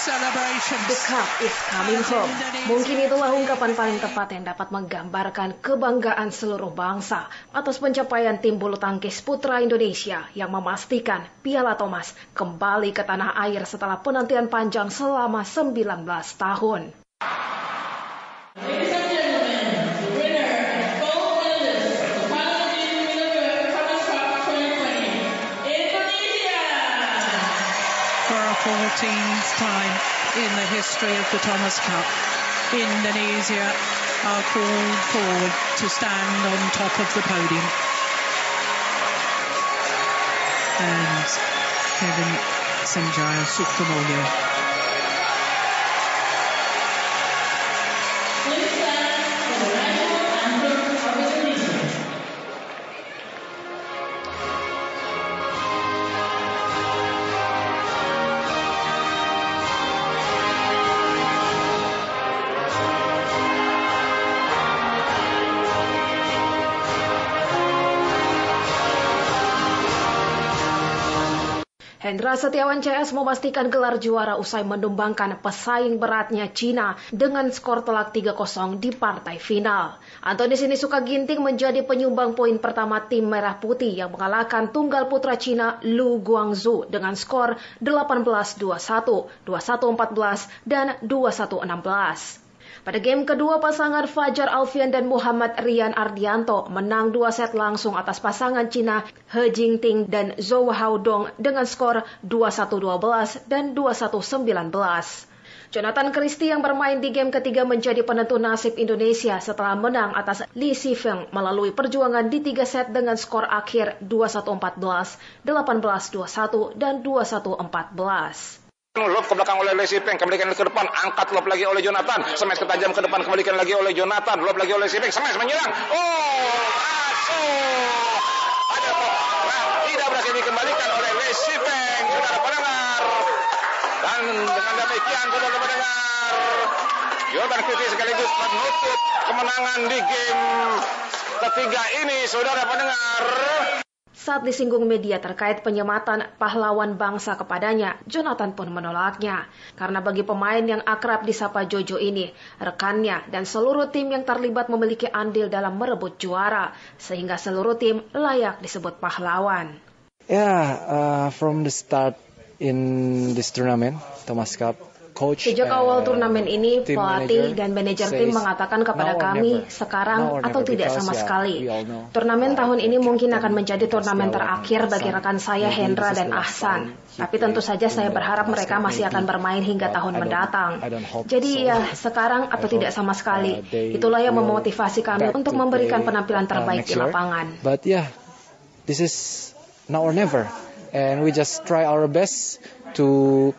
The Cup is coming home. Mungkin itulah ungkapan paling tepat yang dapat menggambarkan kebanggaan seluruh bangsa atas pencapaian tim bulu tangkis putra Indonesia yang memastikan Piala Thomas kembali ke tanah air setelah penantian panjang selama 19 tahun. Time in the history of the Thomas Cup. Indonesia are called forward to stand on top of the podium. And Kevin Sanjaya Sukamulya Hendra Setiawan CS memastikan gelar juara usai mendumbangkan pesaing beratnya Cina dengan skor telak 3-0 di partai final. Antoni Sinisuka Ginting menjadi penyumbang poin pertama tim Merah Putih yang mengalahkan tunggal putra Cina Lu Guangzhou dengan skor 18-21, 21-14, dan 21-16. Pada game kedua, pasangan Fajar Alfian dan Muhammad Rian Ardianto menang dua set langsung atas pasangan Cina He Jingting dan Zhou Haodong dengan skor 21-12 dan 21-19. Jonathan Christie yang bermain di game ketiga menjadi penentu nasib Indonesia setelah menang atas Li Sifeng melalui perjuangan di tiga set dengan skor akhir 21-14, 18-21, dan 21-14. Lob ke belakang oleh Lesipeng, kembalikan ke depan, angkat lob lagi oleh Jonathan, smash ke tajam ke depan, kembalikan lagi oleh Jonathan, lob lagi oleh Lesipeng, smash menyerang, oh, masuk, ada nah, tidak berhasil dikembalikan oleh Lesipeng, saudara pendengar, dan dengan demikian saudara pendengar, Jordan Christie sekaligus menutup kemenangan di game ketiga ini, saudara pendengar saat disinggung media terkait penyematan pahlawan bangsa kepadanya, Jonathan pun menolaknya. Karena bagi pemain yang akrab disapa Jojo ini, rekannya dan seluruh tim yang terlibat memiliki andil dalam merebut juara, sehingga seluruh tim layak disebut pahlawan. Yeah, uh, from the start in this tournament, Thomas Cup, Coach Sejak awal turnamen ini, pelatih dan manajer tim mengatakan kepada kami sekarang atau tidak sama sekali. Turnamen tahun ini mungkin akan menjadi turnamen terakhir bagi rekan saya Hendra dan Ahsan. Tapi tentu saja saya berharap mereka masih akan bermain hingga tahun mendatang. Jadi ya sekarang atau tidak sama sekali. Itulah yang memotivasi kami untuk memberikan penampilan terbaik di lapangan. But yeah, this is now or never. And we just try our best to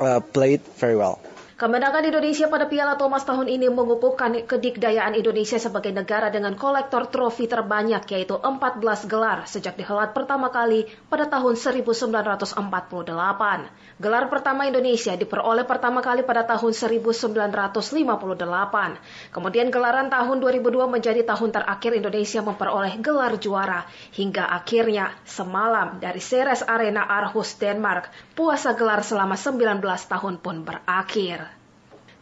uh, played very well. Kemenangan Indonesia pada Piala Thomas tahun ini mengukuhkan kedikdayaan Indonesia sebagai negara dengan kolektor trofi terbanyak yaitu 14 gelar sejak dihelat pertama kali pada tahun 1948. Gelar pertama Indonesia diperoleh pertama kali pada tahun 1958. Kemudian gelaran tahun 2002 menjadi tahun terakhir Indonesia memperoleh gelar juara hingga akhirnya semalam dari Ceres Arena Aarhus Denmark puasa gelar selama 19 tahun pun berakhir.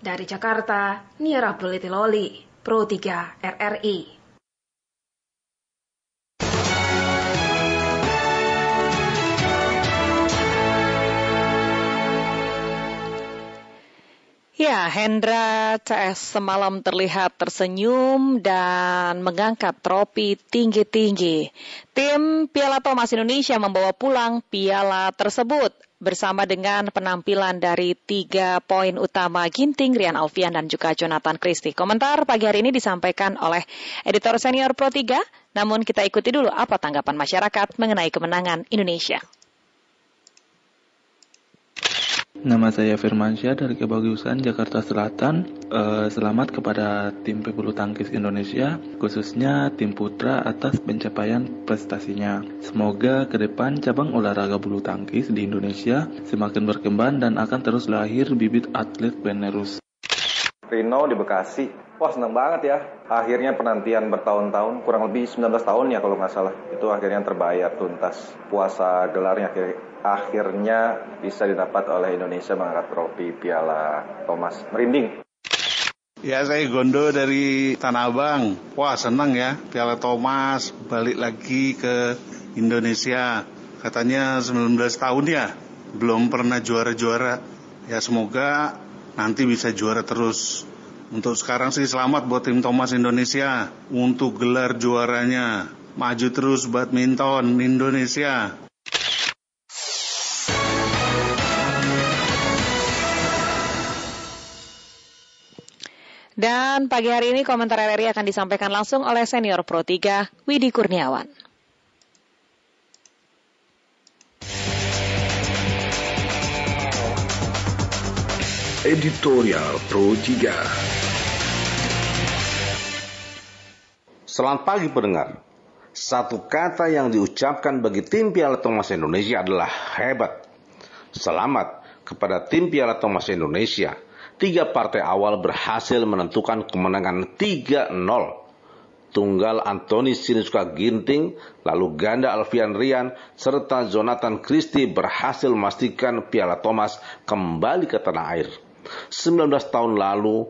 Dari Jakarta, Nia Abduliti Loli, Pro 3 RRI. Ya, Hendra CS semalam terlihat tersenyum dan mengangkat trofi tinggi-tinggi. Tim Piala Thomas Indonesia membawa pulang piala tersebut bersama dengan penampilan dari tiga poin utama Ginting, Rian Alfian, dan juga Jonathan Christie. Komentar pagi hari ini disampaikan oleh editor senior Pro 3, namun kita ikuti dulu apa tanggapan masyarakat mengenai kemenangan Indonesia. Nama saya Firmansyah dari Kebagusan, Jakarta Selatan. Eh, selamat kepada tim pebulu tangkis Indonesia, khususnya tim putra atas pencapaian prestasinya. Semoga ke depan cabang olahraga bulu tangkis di Indonesia semakin berkembang dan akan terus lahir bibit atlet penerus. Rino di Bekasi. Wah seneng banget ya. Akhirnya penantian bertahun-tahun, kurang lebih 19 tahun ya kalau nggak salah. Itu akhirnya terbayar tuntas. Puasa gelarnya akhirnya bisa didapat oleh Indonesia mengangkat trofi Piala Thomas. Merinding. Ya saya Gondo dari Tanah Abang. Wah senang ya Piala Thomas balik lagi ke Indonesia. Katanya 19 tahun ya belum pernah juara-juara. Ya semoga nanti bisa juara terus. Untuk sekarang sih selamat buat tim Thomas Indonesia untuk gelar juaranya. Maju terus badminton Indonesia. Dan pagi hari ini komentar RRI akan disampaikan langsung oleh senior Pro 3, Widi Kurniawan. Editorial Pro 3 Selamat pagi pendengar. Satu kata yang diucapkan bagi tim Piala Thomas Indonesia adalah hebat. Selamat kepada tim Piala Thomas Indonesia tiga partai awal berhasil menentukan kemenangan 3-0. Tunggal Anthony Sinusuka Ginting, lalu ganda Alfian Rian, serta Jonathan Christie berhasil memastikan Piala Thomas kembali ke tanah air. 19 tahun lalu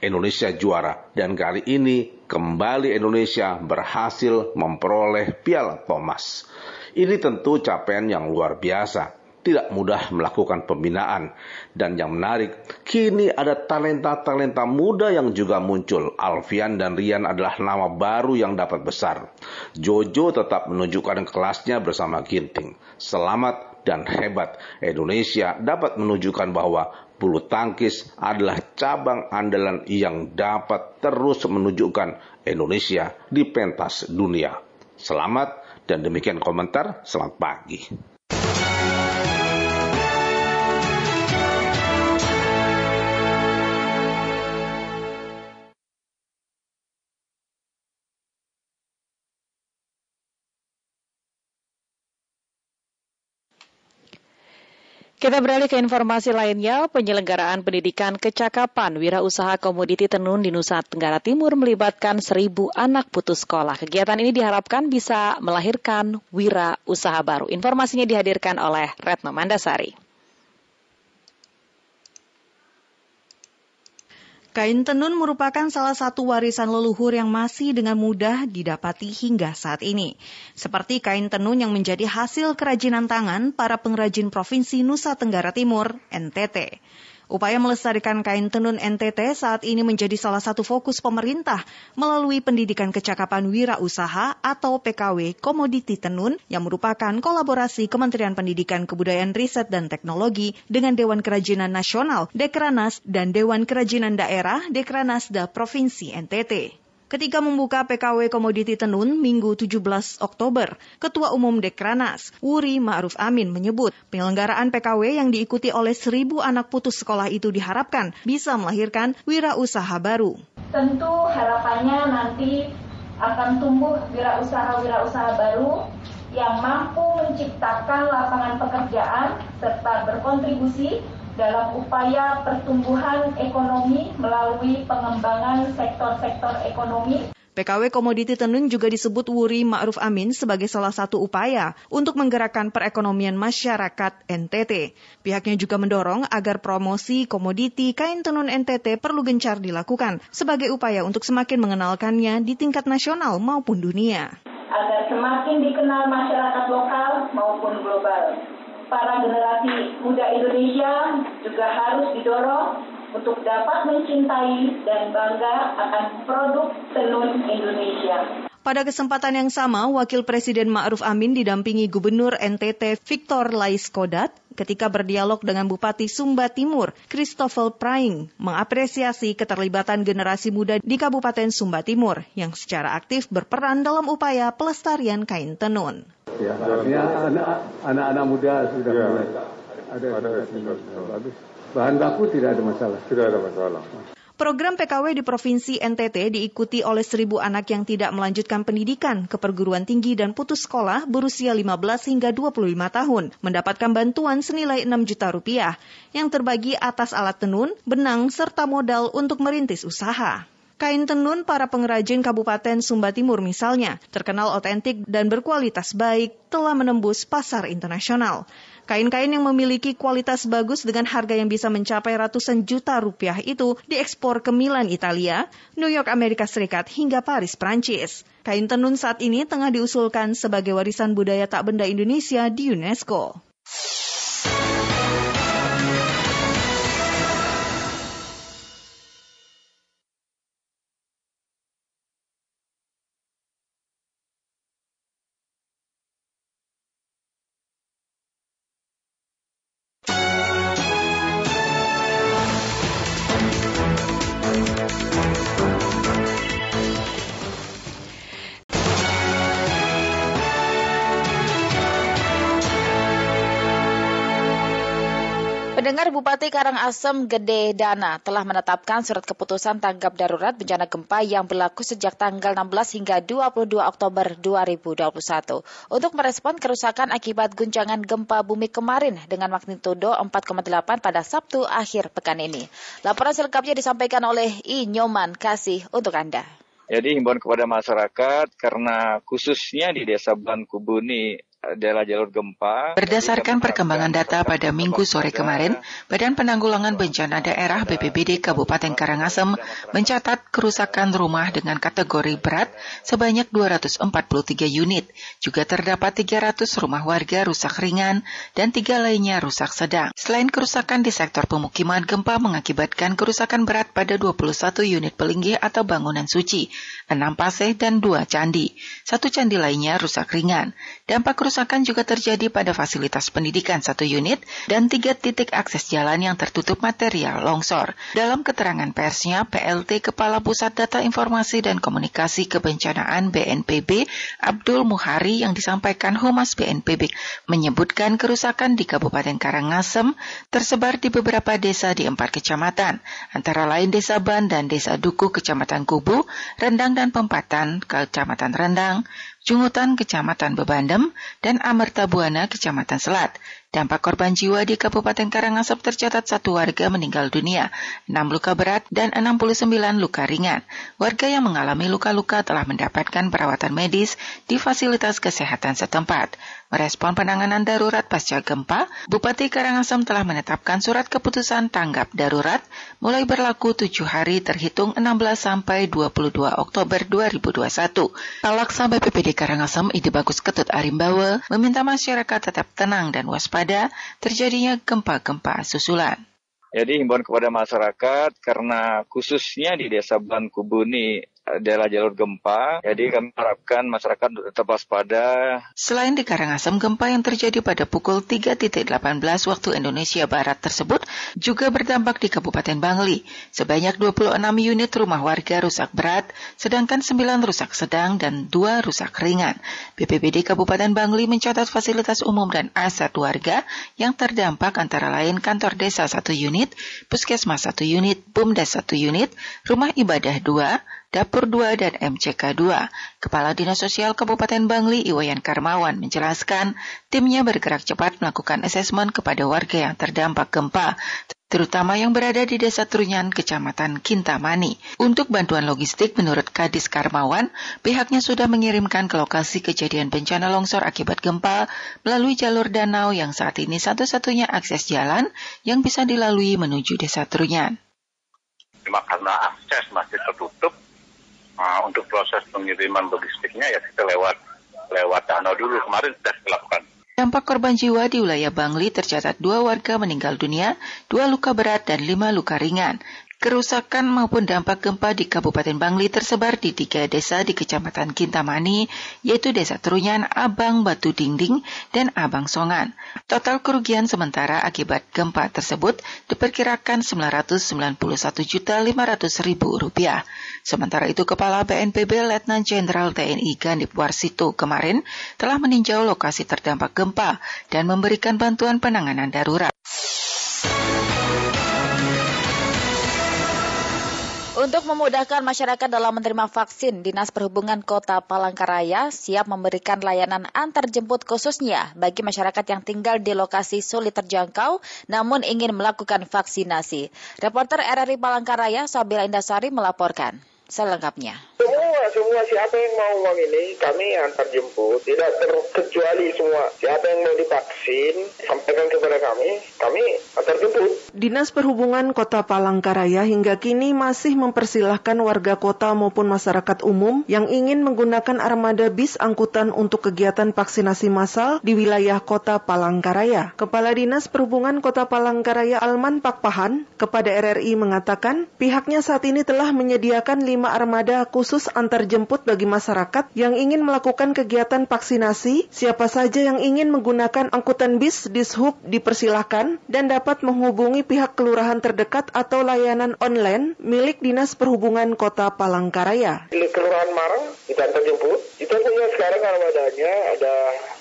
Indonesia juara dan kali ini kembali Indonesia berhasil memperoleh Piala Thomas. Ini tentu capaian yang luar biasa tidak mudah melakukan pembinaan. Dan yang menarik, kini ada talenta-talenta muda yang juga muncul. Alfian dan Rian adalah nama baru yang dapat besar. Jojo tetap menunjukkan kelasnya bersama Ginting. Selamat dan hebat. Indonesia dapat menunjukkan bahwa bulu tangkis adalah cabang andalan yang dapat terus menunjukkan Indonesia di pentas dunia. Selamat dan demikian komentar. Selamat pagi. Kita beralih ke informasi lainnya, penyelenggaraan pendidikan kecakapan wirausaha komoditi tenun di Nusa Tenggara Timur melibatkan seribu anak putus sekolah. Kegiatan ini diharapkan bisa melahirkan wira usaha baru. Informasinya dihadirkan oleh Retno Mandasari. Kain tenun merupakan salah satu warisan leluhur yang masih dengan mudah didapati hingga saat ini. Seperti kain tenun yang menjadi hasil kerajinan tangan para pengrajin Provinsi Nusa Tenggara Timur, NTT. Upaya melestarikan kain tenun NTT saat ini menjadi salah satu fokus pemerintah melalui pendidikan kecakapan wirausaha atau PKW komoditi tenun yang merupakan kolaborasi Kementerian Pendidikan Kebudayaan Riset dan Teknologi dengan Dewan Kerajinan Nasional Dekranas dan Dewan Kerajinan Daerah Dekranasda Provinsi NTT. Ketika membuka PKW Komoditi Tenun Minggu 17 Oktober, Ketua Umum Dekranas, Wuri Ma'ruf Amin menyebut penyelenggaraan PKW yang diikuti oleh seribu anak putus sekolah itu diharapkan bisa melahirkan wirausaha baru. Tentu harapannya nanti akan tumbuh wirausaha-wirausaha baru yang mampu menciptakan lapangan pekerjaan serta berkontribusi dalam upaya pertumbuhan ekonomi melalui pengembangan sektor-sektor ekonomi. PKW Komoditi Tenun juga disebut Wuri Ma'ruf Amin sebagai salah satu upaya untuk menggerakkan perekonomian masyarakat NTT. Pihaknya juga mendorong agar promosi komoditi kain tenun NTT perlu gencar dilakukan sebagai upaya untuk semakin mengenalkannya di tingkat nasional maupun dunia. Agar semakin dikenal masyarakat lokal maupun global para generasi muda Indonesia juga harus didorong untuk dapat mencintai dan bangga akan produk tenun Indonesia. Pada kesempatan yang sama, Wakil Presiden Ma'ruf Amin didampingi Gubernur NTT Victor Laiskodat ketika berdialog dengan Bupati Sumba Timur, Christopher Praing, mengapresiasi keterlibatan generasi muda di Kabupaten Sumba Timur yang secara aktif berperan dalam upaya pelestarian kain tenun. Ya, artinya anak-anak muda sudah ya, mulai ada, ada, ada bagus. Bahan baku tidak ada masalah. Tidak ada masalah. Program PKW di Provinsi NTT diikuti oleh seribu anak yang tidak melanjutkan pendidikan ke perguruan tinggi dan putus sekolah berusia 15 hingga 25 tahun, mendapatkan bantuan senilai 6 juta rupiah yang terbagi atas alat tenun, benang, serta modal untuk merintis usaha. Kain tenun para pengrajin Kabupaten Sumba Timur misalnya, terkenal otentik dan berkualitas baik, telah menembus pasar internasional. Kain-kain yang memiliki kualitas bagus dengan harga yang bisa mencapai ratusan juta rupiah itu diekspor ke Milan, Italia, New York, Amerika Serikat, hingga Paris, Prancis. Kain tenun saat ini tengah diusulkan sebagai warisan budaya tak benda Indonesia di UNESCO. Pendengar Bupati Karangasem Gede Dana telah menetapkan surat keputusan tanggap darurat bencana gempa yang berlaku sejak tanggal 16 hingga 22 Oktober 2021 untuk merespon kerusakan akibat guncangan gempa bumi kemarin dengan magnitudo 4,8 pada Sabtu akhir pekan ini. Laporan selengkapnya disampaikan oleh I Nyoman Kasih untuk Anda. Jadi himbauan kepada masyarakat karena khususnya di Desa Bankubuni adalah jalur gempa. Berdasarkan perkembangan data pada minggu sore kemarin, Badan Penanggulangan Bencana Daerah BPBD Kabupaten Karangasem mencatat kerusakan rumah dengan kategori berat sebanyak 243 unit. Juga terdapat 300 rumah warga rusak ringan dan tiga lainnya rusak sedang. Selain kerusakan di sektor pemukiman, gempa mengakibatkan kerusakan berat pada 21 unit pelinggih atau bangunan suci, 6 paseh dan 2 candi. Satu candi lainnya rusak ringan. Dampak kerusakan juga terjadi pada fasilitas pendidikan satu unit dan tiga titik akses jalan yang tertutup material longsor. Dalam keterangan persnya, PLT Kepala Pusat Data Informasi dan Komunikasi Kebencanaan BNPB, Abdul Muhari yang disampaikan Humas BNPB, menyebutkan kerusakan di Kabupaten Karangasem tersebar di beberapa desa di empat kecamatan, antara lain Desa Ban dan Desa Duku Kecamatan Kubu, Rendang dan Pempatan Kecamatan Rendang, Jungutan Kecamatan Bebandem, dan Amerta Buana Kecamatan Selat. Dampak korban jiwa di Kabupaten Karangasem tercatat satu warga meninggal dunia, enam luka berat, dan 69 luka ringan. Warga yang mengalami luka-luka telah mendapatkan perawatan medis di fasilitas kesehatan setempat. Merespon penanganan darurat pasca gempa, Bupati Karangasem telah menetapkan surat keputusan tanggap darurat mulai berlaku tujuh hari terhitung 16 sampai 22 Oktober 2021. Palaksana BPPD Karangasem Ide Bagus Ketut Arimbawa meminta masyarakat tetap tenang dan waspada waspada terjadinya gempa-gempa susulan. Jadi himbauan kepada masyarakat karena khususnya di Desa Bankubuni adalah jalur gempa. Jadi kami harapkan masyarakat tetap waspada. Selain di Karangasem, gempa yang terjadi pada pukul 3.18 waktu Indonesia Barat tersebut juga berdampak di Kabupaten Bangli. Sebanyak 26 unit rumah warga rusak berat, sedangkan 9 rusak sedang dan 2 rusak ringan. BPBD Kabupaten Bangli mencatat fasilitas umum dan aset warga yang terdampak antara lain kantor desa 1 unit, puskesmas 1 unit, bumdes 1 unit, rumah ibadah 2, Dapur 2 dan MCK 2. Kepala Dinas Sosial Kabupaten Bangli Iwayan Karmawan menjelaskan timnya bergerak cepat melakukan asesmen kepada warga yang terdampak gempa, terutama yang berada di Desa Trunyan, Kecamatan Kintamani. Untuk bantuan logistik, menurut Kadis Karmawan, pihaknya sudah mengirimkan ke lokasi kejadian bencana longsor akibat gempa melalui jalur danau yang saat ini satu-satunya akses jalan yang bisa dilalui menuju Desa Trunyan. Karena akses masih tertutup, Nah, untuk proses pengiriman logistiknya ya kita lewat lewat danau dulu kemarin sudah dilakukan. Dampak korban jiwa di wilayah Bangli tercatat dua warga meninggal dunia, dua luka berat dan lima luka ringan. Kerusakan maupun dampak gempa di Kabupaten Bangli tersebar di tiga desa di Kecamatan Kintamani, yaitu Desa Trunyan, Abang Batu Dingding, dan Abang Songan. Total kerugian sementara akibat gempa tersebut diperkirakan 991 juta 500 ribu rupiah. Sementara itu, Kepala BNPB Letnan Jenderal TNI Ganip Warsito kemarin telah meninjau lokasi terdampak gempa dan memberikan bantuan penanganan darurat. Untuk memudahkan masyarakat dalam menerima vaksin, Dinas Perhubungan Kota Palangkaraya siap memberikan layanan antar jemput khususnya bagi masyarakat yang tinggal di lokasi sulit terjangkau namun ingin melakukan vaksinasi. Reporter RRI Palangkaraya Sabila Indasari melaporkan selengkapnya. Semua, semua siapa yang mau memilih kami antar jemput, tidak terkecuali semua. Siapa yang mau divaksin, sampaikan kepada kami, kami antar jemput. Dinas Perhubungan Kota Palangkaraya hingga kini masih mempersilahkan warga kota maupun masyarakat umum yang ingin menggunakan armada bis angkutan untuk kegiatan vaksinasi massal di wilayah Kota Palangkaraya. Kepala Dinas Perhubungan Kota Palangkaraya Alman Pakpahan kepada RRI mengatakan pihaknya saat ini telah menyediakan lima armada khusus antar jemput bagi masyarakat yang ingin melakukan kegiatan vaksinasi. Siapa saja yang ingin menggunakan angkutan bis di Dishub dipersilahkan dan dapat menghubungi pihak kelurahan terdekat atau layanan online milik Dinas Perhubungan Kota Palangkaraya. Di Kelurahan Marang kita antar jemput. Kita punya sekarang armadanya ada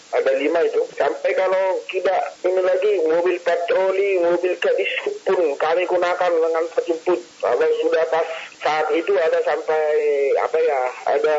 ada lima itu. Sampai kalau tidak ini lagi mobil patroli, mobil kadis pun kami gunakan dengan terjemput. Kalau sudah pas saat itu ada sampai apa ya ada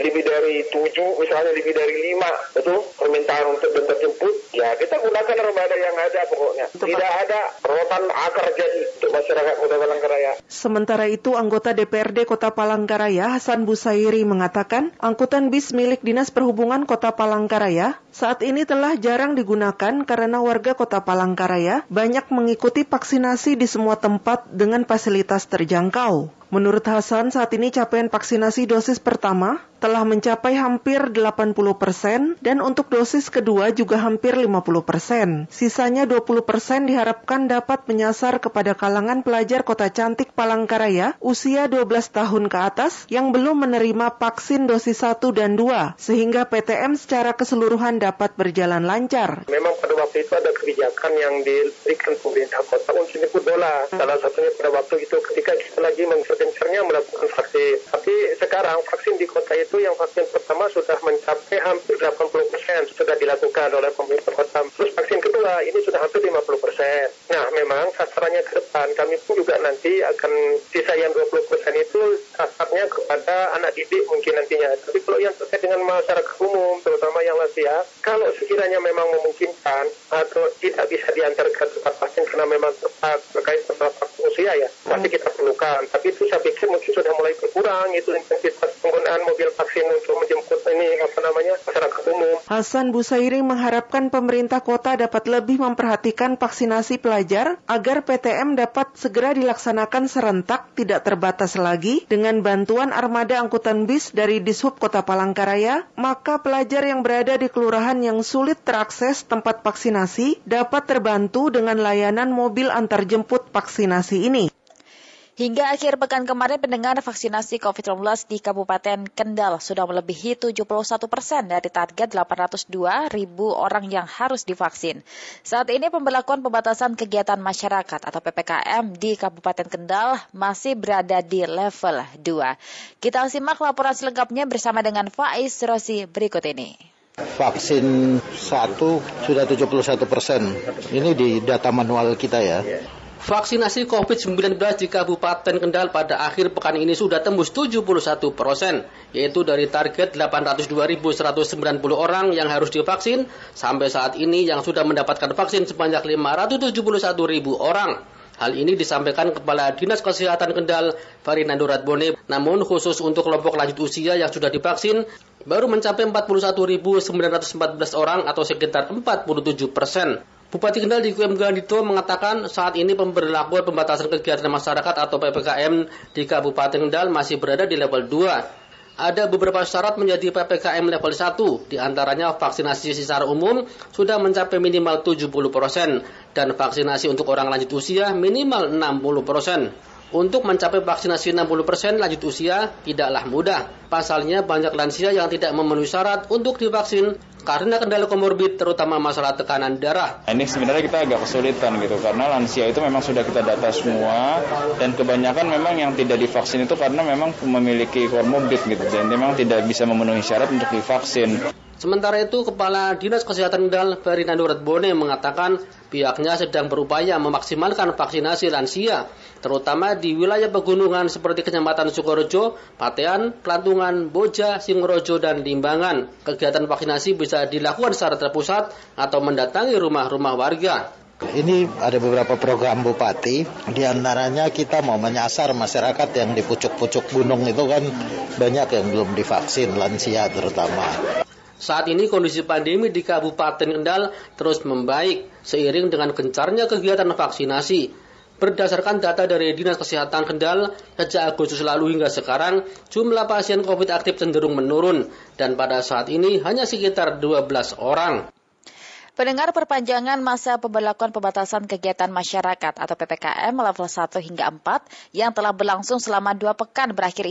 lebih dari tujuh misalnya lebih dari lima itu permintaan untuk dan terjemput ya kita gunakan armada yang ada pokoknya tidak ada rotan akar jadi untuk masyarakat Kota Palangkaraya. Sementara itu anggota DPRD Kota Palangkaraya Hasan Busairi mengatakan angkutan bis milik Dinas Perhubungan Kota Palangkaraya saat ini telah jarang digunakan karena warga Kota Palangkaraya banyak mengikuti vaksinasi di semua tempat dengan fasilitas terjangkau. Menurut Hasan, saat ini capaian vaksinasi dosis pertama telah mencapai hampir 80 persen dan untuk dosis kedua juga hampir 50 persen. Sisanya 20 persen diharapkan dapat menyasar kepada kalangan pelajar kota cantik Palangkaraya usia 12 tahun ke atas yang belum menerima vaksin dosis 1 dan 2 sehingga PTM secara keseluruhan dapat berjalan lancar. Memang pada waktu itu ada kebijakan yang diberikan pemerintah kota untuk jemput bola. Salah satunya pada waktu itu ketika kita lagi gencarnya melakukan vaksin. Tapi sekarang vaksin di kota itu yang vaksin pertama sudah mencapai hampir 80 persen sudah dilakukan oleh pemerintah kota. Terus vaksin kedua ini sudah hampir 50 persen. Nah memang sasarannya ke depan kami pun juga nanti akan sisa yang 20 persen itu sasarnya kepada anak didik mungkin nantinya. Tapi kalau yang terkait dengan masyarakat umum terutama yang lansia, kalau sekiranya memang memungkinkan atau tidak bisa diantar ke tempat vaksin karena memang tepat terkait usia ya, pasti kita perlukan. Tapi itu saya pikir mungkin sudah mulai berkurang itu intensitas penggunaan mobil vaksin untuk menjemput ini apa namanya masyarakat umum. Hasan Busairi mengharapkan pemerintah kota dapat lebih memperhatikan vaksinasi pelajar agar PTM dapat segera dilaksanakan serentak tidak terbatas lagi dengan bantuan armada angkutan bis dari Dishub Kota Palangkaraya, maka pelajar yang berada di kelurahan yang sulit terakses tempat vaksinasi dapat terbantu dengan layanan mobil antar jemput vaksinasi ini. Hingga akhir pekan kemarin pendengar vaksinasi COVID-19 di Kabupaten Kendal sudah melebihi 71 persen dari target 802 ribu orang yang harus divaksin. Saat ini pemberlakuan pembatasan kegiatan masyarakat atau PPKM di Kabupaten Kendal masih berada di level 2. Kita simak laporan selengkapnya bersama dengan Faiz Rosi berikut ini. Vaksin satu sudah 71 persen. Ini di data manual kita ya. Vaksinasi COVID-19 di Kabupaten Kendal pada akhir pekan ini sudah tembus 71 persen, yaitu dari target 802.190 orang yang harus divaksin, sampai saat ini yang sudah mendapatkan vaksin sebanyak 571.000 orang. Hal ini disampaikan Kepala Dinas Kesehatan Kendal, Farinando Ratbone. Namun khusus untuk kelompok lanjut usia yang sudah divaksin, baru mencapai 41.914 orang atau sekitar 47 persen. Bupati Kendal di QM Gandito mengatakan saat ini pemberlakuan pembatasan kegiatan masyarakat atau PPKM di Kabupaten Kendal masih berada di level 2. Ada beberapa syarat menjadi PPKM level 1, di antaranya vaksinasi secara umum sudah mencapai minimal 70% dan vaksinasi untuk orang lanjut usia minimal 60%. Untuk mencapai vaksinasi 60% lanjut usia tidaklah mudah. Pasalnya banyak lansia yang tidak memenuhi syarat untuk divaksin karena kendala komorbid terutama masalah tekanan darah. Ini sebenarnya kita agak kesulitan gitu karena lansia itu memang sudah kita data semua dan kebanyakan memang yang tidak divaksin itu karena memang memiliki komorbid gitu dan memang tidak bisa memenuhi syarat untuk divaksin. Sementara itu, Kepala Dinas Kesehatan Kendal Ferdinando Bone mengatakan pihaknya sedang berupaya memaksimalkan vaksinasi lansia, terutama di wilayah pegunungan seperti Kecamatan Sukorejo, Patean, Kelantungan, Boja, Singorojo, dan Limbangan. Kegiatan vaksinasi bisa dilakukan secara terpusat atau mendatangi rumah-rumah warga. Ini ada beberapa program bupati, di antaranya kita mau menyasar masyarakat yang di pucuk-pucuk gunung itu kan banyak yang belum divaksin, lansia terutama. Saat ini kondisi pandemi di Kabupaten Kendal terus membaik seiring dengan gencarnya kegiatan vaksinasi. Berdasarkan data dari Dinas Kesehatan Kendal, sejak Agustus lalu hingga sekarang, jumlah pasien COVID aktif cenderung menurun dan pada saat ini hanya sekitar 12 orang. Pendengar perpanjangan masa pemberlakuan pembatasan kegiatan masyarakat atau PPKM level 1 hingga 4 yang telah berlangsung selama dua pekan berakhir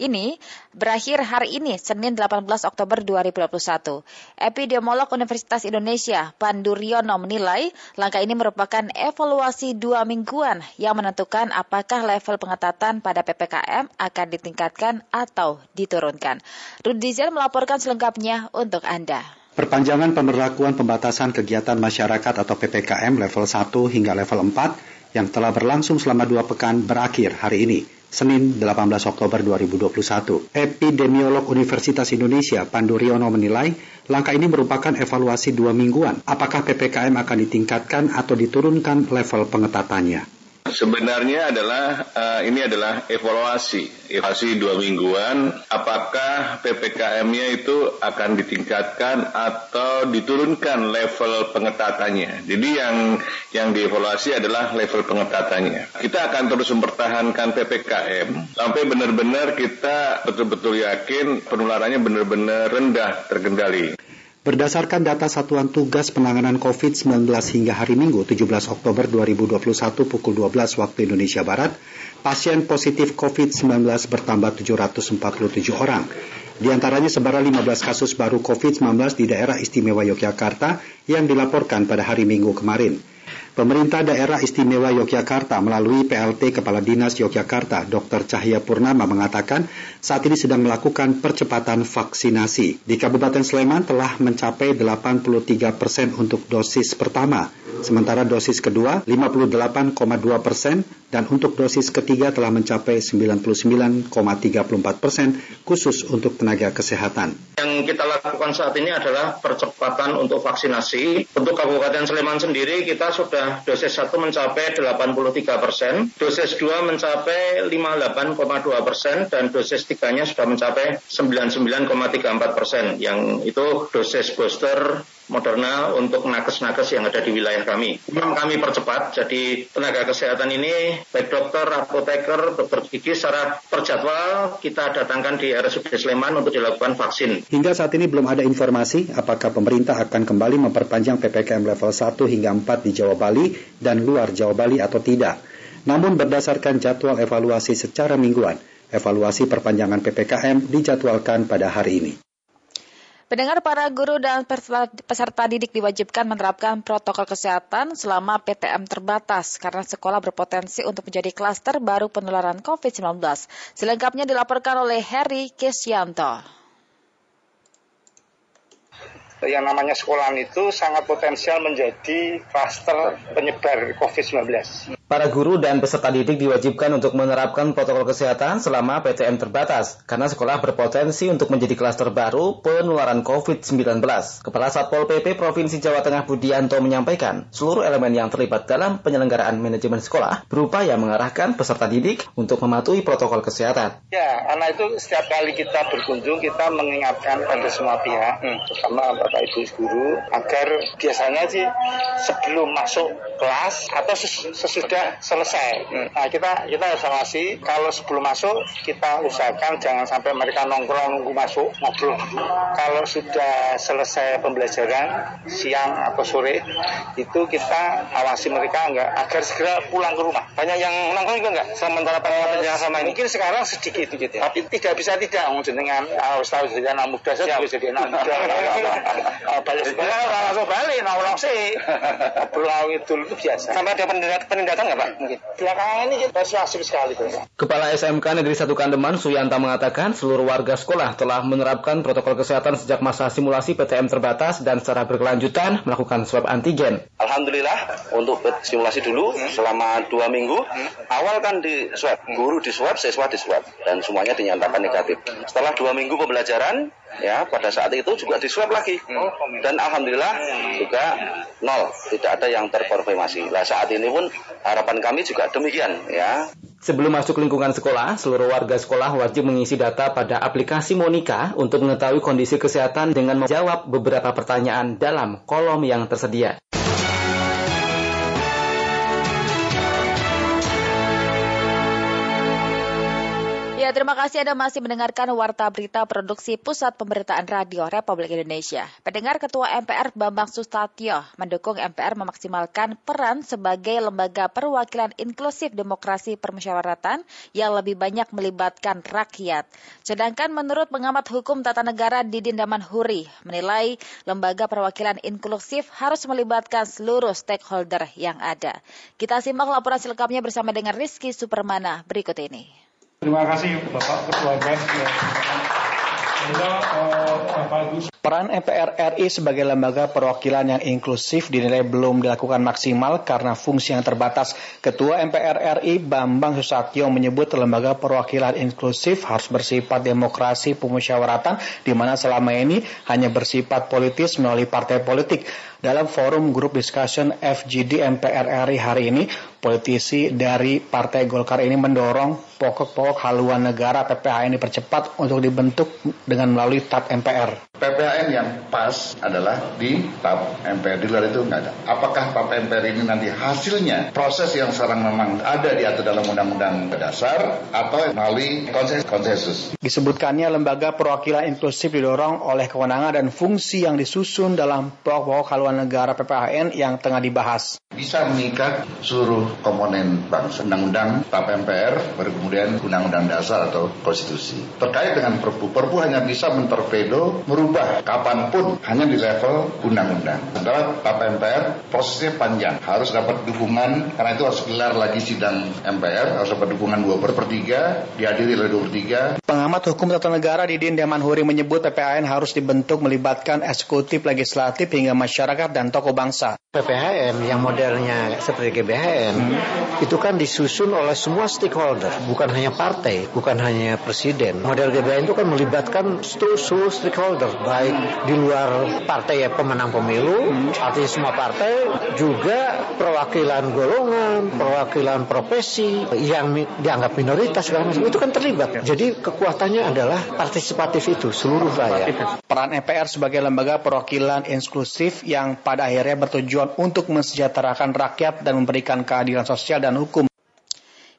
ini berakhir hari ini, Senin 18 Oktober 2021. Epidemiolog Universitas Indonesia, Pandu Riono menilai langkah ini merupakan evaluasi dua mingguan yang menentukan apakah level pengetatan pada PPKM akan ditingkatkan atau diturunkan. Rudizian melaporkan selengkapnya untuk Anda. Perpanjangan pemberlakuan pembatasan kegiatan masyarakat atau PPKM level 1 hingga level 4 yang telah berlangsung selama dua pekan berakhir hari ini. Senin 18 Oktober 2021. Epidemiolog Universitas Indonesia Pandu Riono menilai langkah ini merupakan evaluasi dua mingguan. Apakah PPKM akan ditingkatkan atau diturunkan level pengetatannya? Sebenarnya adalah uh, ini adalah evaluasi, evaluasi dua mingguan. Apakah ppkm-nya itu akan ditingkatkan atau diturunkan level pengetatannya? Jadi yang yang dievaluasi adalah level pengetatannya. Kita akan terus mempertahankan ppkm sampai benar-benar kita betul-betul yakin penularannya benar-benar rendah terkendali. Berdasarkan data Satuan Tugas Penanganan COVID-19 hingga hari Minggu 17 Oktober 2021 pukul 12 waktu Indonesia Barat, pasien positif COVID-19 bertambah 747 orang. Di antaranya sebaran 15 kasus baru COVID-19 di daerah istimewa Yogyakarta yang dilaporkan pada hari Minggu kemarin. Pemerintah Daerah Istimewa Yogyakarta melalui PLT Kepala Dinas Yogyakarta Dr. Cahya Purnama mengatakan saat ini sedang melakukan percepatan vaksinasi. Di Kabupaten Sleman telah mencapai 83 persen untuk dosis pertama, sementara dosis kedua 58,2 persen dan untuk dosis ketiga telah mencapai 99,34 persen khusus untuk tenaga kesehatan. Yang kita lakukan saat ini adalah percepatan untuk vaksinasi. Untuk Kabupaten Sleman sendiri kita sudah dosis 1 mencapai 83 persen, dosis 2 mencapai 58,2 persen, dan dosis 3-nya sudah mencapai 99,34 persen. Yang itu dosis booster Moderna untuk nakes-nakes yang ada di wilayah kami. Memang kami percepat, jadi tenaga kesehatan ini baik dokter, apoteker, dokter gigi secara terjadwal kita datangkan di RSUD Sleman untuk dilakukan vaksin. Hingga saat ini belum ada informasi apakah pemerintah akan kembali memperpanjang PPKM level 1 hingga 4 di Jawa Bali dan luar Jawa Bali atau tidak. Namun berdasarkan jadwal evaluasi secara mingguan, evaluasi perpanjangan PPKM dijadwalkan pada hari ini. Pendengar para guru dan peserta didik diwajibkan menerapkan protokol kesehatan selama PTM terbatas karena sekolah berpotensi untuk menjadi klaster baru penularan COVID-19. Selengkapnya dilaporkan oleh Harry Kesyanto yang namanya sekolahan itu sangat potensial menjadi klaster penyebar COVID-19. Para guru dan peserta didik diwajibkan untuk menerapkan protokol kesehatan selama PTM terbatas, karena sekolah berpotensi untuk menjadi klaster baru penularan COVID-19. Kepala Satpol PP Provinsi Jawa Tengah Budianto menyampaikan, seluruh elemen yang terlibat dalam penyelenggaraan manajemen sekolah berupaya mengarahkan peserta didik untuk mematuhi protokol kesehatan. Ya, karena itu setiap kali kita berkunjung, kita mengingatkan pada semua pihak, hmm, terutama Bapak Ibu guru, agar biasanya sih sebelum masuk kelas atau sesudah sudah selesai. Nah kita kita evaluasi kalau sebelum masuk kita usahakan jangan sampai mereka nongkrong nunggu masuk ngobrol. Kalau sudah selesai pembelajaran siang atau sore itu kita awasi mereka enggak agar segera pulang ke rumah. Banyak yang nongkrong juga enggak sementara pengawasan yang sama ini. Mungkin sekarang sedikit gitu ya. Tapi tidak bisa tidak dengan harus tahu jadi anak muda saya juga jadi anak muda. Banyak sekolah langsung balik nongkrong sih. Ngobrol itu itu biasa. Sampai ada penindakan nggak Pak? Mungkin. Belakangan ini persuasif sekali. Kepala SMK Negeri 1 Kandeman, Suyanta mengatakan seluruh warga sekolah telah menerapkan protokol kesehatan sejak masa simulasi PTM terbatas dan secara berkelanjutan melakukan swab antigen. Alhamdulillah untuk simulasi dulu selama dua minggu. Awal kan di swab, guru di swab, siswa di swab dan semuanya dinyatakan negatif. Setelah dua minggu pembelajaran, ya pada saat itu juga di swab lagi dan alhamdulillah juga nol tidak ada yang terkonfirmasi. Nah saat ini pun harapan kami juga demikian ya. Sebelum masuk lingkungan sekolah, seluruh warga sekolah wajib mengisi data pada aplikasi Monika untuk mengetahui kondisi kesehatan dengan menjawab beberapa pertanyaan dalam kolom yang tersedia. Ya, terima kasih Anda masih mendengarkan Warta Berita Produksi Pusat Pemberitaan Radio Republik Indonesia. Pendengar Ketua MPR Bambang Sustatyo mendukung MPR memaksimalkan peran sebagai lembaga perwakilan inklusif demokrasi permusyawaratan yang lebih banyak melibatkan rakyat. Sedangkan menurut pengamat hukum tata negara Didin Daman Huri, menilai lembaga perwakilan inklusif harus melibatkan seluruh stakeholder yang ada. Kita simak laporan selengkapnya bersama dengan Rizky Supermana berikut ini. Terima kasih Bapak Ketua BES. Peran MPR RI sebagai lembaga perwakilan yang inklusif dinilai belum dilakukan maksimal karena fungsi yang terbatas. Ketua MPR RI Bambang Susatyo menyebut lembaga perwakilan inklusif harus bersifat demokrasi pemusyawaratan di mana selama ini hanya bersifat politis melalui partai politik. Dalam forum grup discussion FGD MPR RI hari ini, politisi dari Partai Golkar ini mendorong pokok-pokok haluan negara PPHN dipercepat untuk dibentuk dengan melalui TAP MPR. PPHN yang pas adalah di TAP MPR, di luar itu nggak ada. Apakah TAP MPR ini nanti hasilnya proses yang sekarang memang ada diatur dalam Undang-Undang Dasar atau melalui konsensus? Disebutkannya lembaga perwakilan inklusif didorong oleh kewenangan dan fungsi yang disusun dalam pokok-pokok haluan negara PPHN yang tengah dibahas. Bisa mengikat seluruh komponen bangsa, undang-undang, TAP MPR, baru kemudian undang-undang dasar atau konstitusi. Terkait dengan perpu, perpu hanya bisa mentorpedo, merubah kapan pun hanya di level undang-undang. Sementara TAP MPR prosesnya panjang, harus dapat dukungan, karena itu harus gelar lagi sidang MPR, harus dapat dukungan 2 per 3, dihadiri oleh 2 per 3. Pengamat hukum tata negara Didin Demanhuri menyebut PPHN harus dibentuk melibatkan eksekutif, legislatif, hingga masyarakat dan tokoh bangsa. PPHN yang modelnya seperti GBHN hmm. itu kan disusun oleh semua stakeholder, bukan hanya partai, bukan hanya presiden. Model GBHN itu kan melibatkan seluruh stakeholder, baik di luar partai ya pemenang pemilu, hmm. artinya semua partai, juga perwakilan golongan, perwakilan profesi yang dianggap minoritas segala macam itu kan terlibat. Jadi kekuatannya adalah partisipatif itu seluruh rakyat. Peran MPR sebagai lembaga perwakilan inklusif yang pada akhirnya bertujuan untuk mensejahterakan rakyat dan memberikan keadilan sosial dan hukum.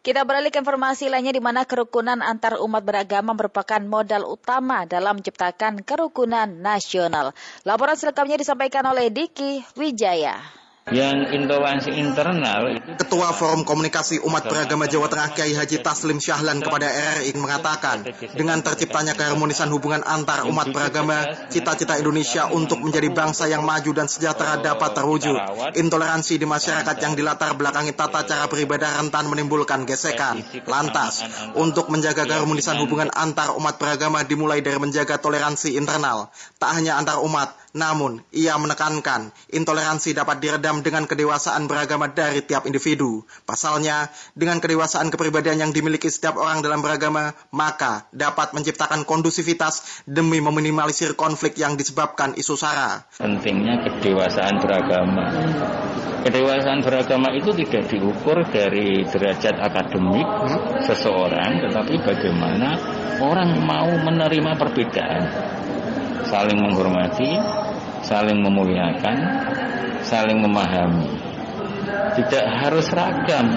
Kita beralih ke informasi lainnya di mana kerukunan antar umat beragama merupakan modal utama dalam menciptakan kerukunan nasional. Laporan selengkapnya disampaikan oleh Diki Wijaya yang intoleransi internal Ketua Forum Komunikasi Umat Beragama Jawa Tengah Kiai Haji Taslim Syahlan kepada RRI mengatakan dengan terciptanya keharmonisan hubungan antar umat beragama cita-cita Indonesia untuk menjadi bangsa yang maju dan sejahtera dapat terwujud. Intoleransi di masyarakat yang dilatar belakangi tata cara beribadah rentan menimbulkan gesekan. Lantas untuk menjaga keharmonisan hubungan antar umat beragama dimulai dari menjaga toleransi internal. Tak hanya antar umat namun, ia menekankan intoleransi dapat diredam dengan kedewasaan beragama dari tiap individu. Pasalnya, dengan kedewasaan kepribadian yang dimiliki setiap orang dalam beragama, maka dapat menciptakan kondusivitas demi meminimalisir konflik yang disebabkan isu sara. Pentingnya kedewasaan beragama. Kedewasaan beragama itu tidak diukur dari derajat akademik seseorang, tetapi bagaimana orang mau menerima perbedaan saling menghormati, saling memuliakan, saling memahami. Tidak harus ragam.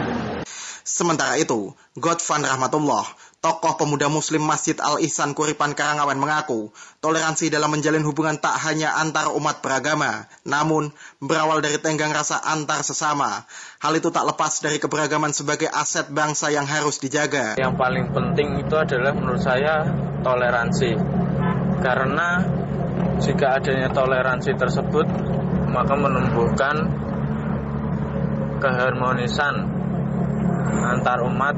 Sementara itu, Godvan Rahmatullah, tokoh pemuda muslim Masjid Al-Ihsan Kuripan Karangawan mengaku, toleransi dalam menjalin hubungan tak hanya antar umat beragama, namun berawal dari tenggang rasa antar sesama. Hal itu tak lepas dari keberagaman sebagai aset bangsa yang harus dijaga. Yang paling penting itu adalah menurut saya toleransi. Karena jika adanya toleransi tersebut, maka menumbuhkan keharmonisan antar umat.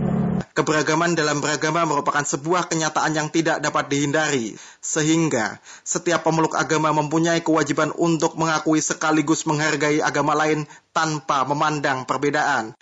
Keberagaman dalam beragama merupakan sebuah kenyataan yang tidak dapat dihindari, sehingga setiap pemeluk agama mempunyai kewajiban untuk mengakui sekaligus menghargai agama lain tanpa memandang perbedaan.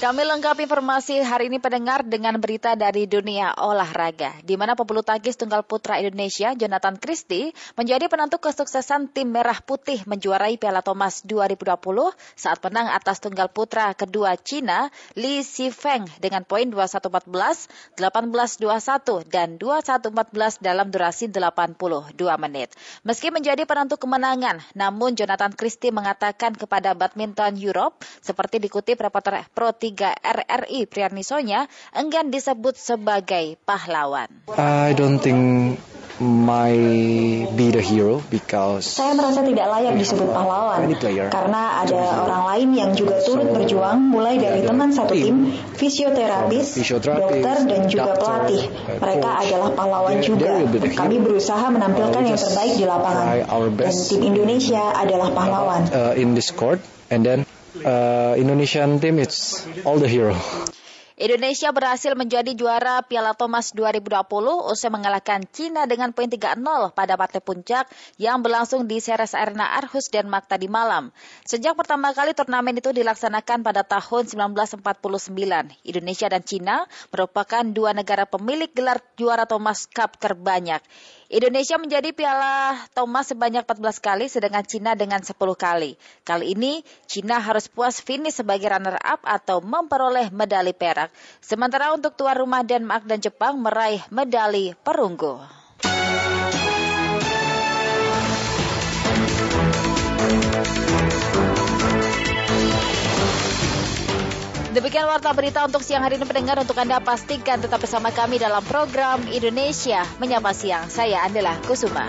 Kami lengkapi informasi hari ini pendengar dengan berita dari dunia olahraga, di mana pebulu tangkis tunggal putra Indonesia Jonathan Christie menjadi penentu kesuksesan tim merah putih menjuarai Piala Thomas 2020 saat menang atas tunggal putra kedua Cina Li Sifeng dengan poin 21-14, 18-21 dan 21-14 dalam durasi 82 menit. Meski menjadi penentu kemenangan, namun Jonathan Christie mengatakan kepada Badminton Europe seperti dikutip reporter Pro 3 RRI Prianisonya enggan disebut sebagai pahlawan. I don't think my be the hero because saya merasa tidak layak disebut pahlawan karena ada orang lain yang juga turut berjuang mulai dari teman satu tim, fisioterapis, dokter dan juga pelatih. Mereka adalah pahlawan juga. Kami berusaha menampilkan yang terbaik di lapangan dan tim Indonesia adalah pahlawan. Uh, in this court and then uh, Indonesian team it's all the hero. Indonesia berhasil menjadi juara Piala Thomas 2020 usai mengalahkan Cina dengan poin 3-0 pada partai puncak yang berlangsung di Ceres Arena Aarhus, Denmark tadi malam. Sejak pertama kali turnamen itu dilaksanakan pada tahun 1949, Indonesia dan Cina merupakan dua negara pemilik gelar juara Thomas Cup terbanyak. Indonesia menjadi Piala Thomas sebanyak 14 kali sedangkan Cina dengan 10 kali. Kali ini Cina harus puas finish sebagai runner-up atau memperoleh medali perak. Sementara untuk tuan rumah Denmark dan Jepang meraih medali perunggu. Demikian warta berita untuk siang hari ini pendengar untuk Anda pastikan tetap bersama kami dalam program Indonesia Menyapa Siang. Saya Andela Kusuma.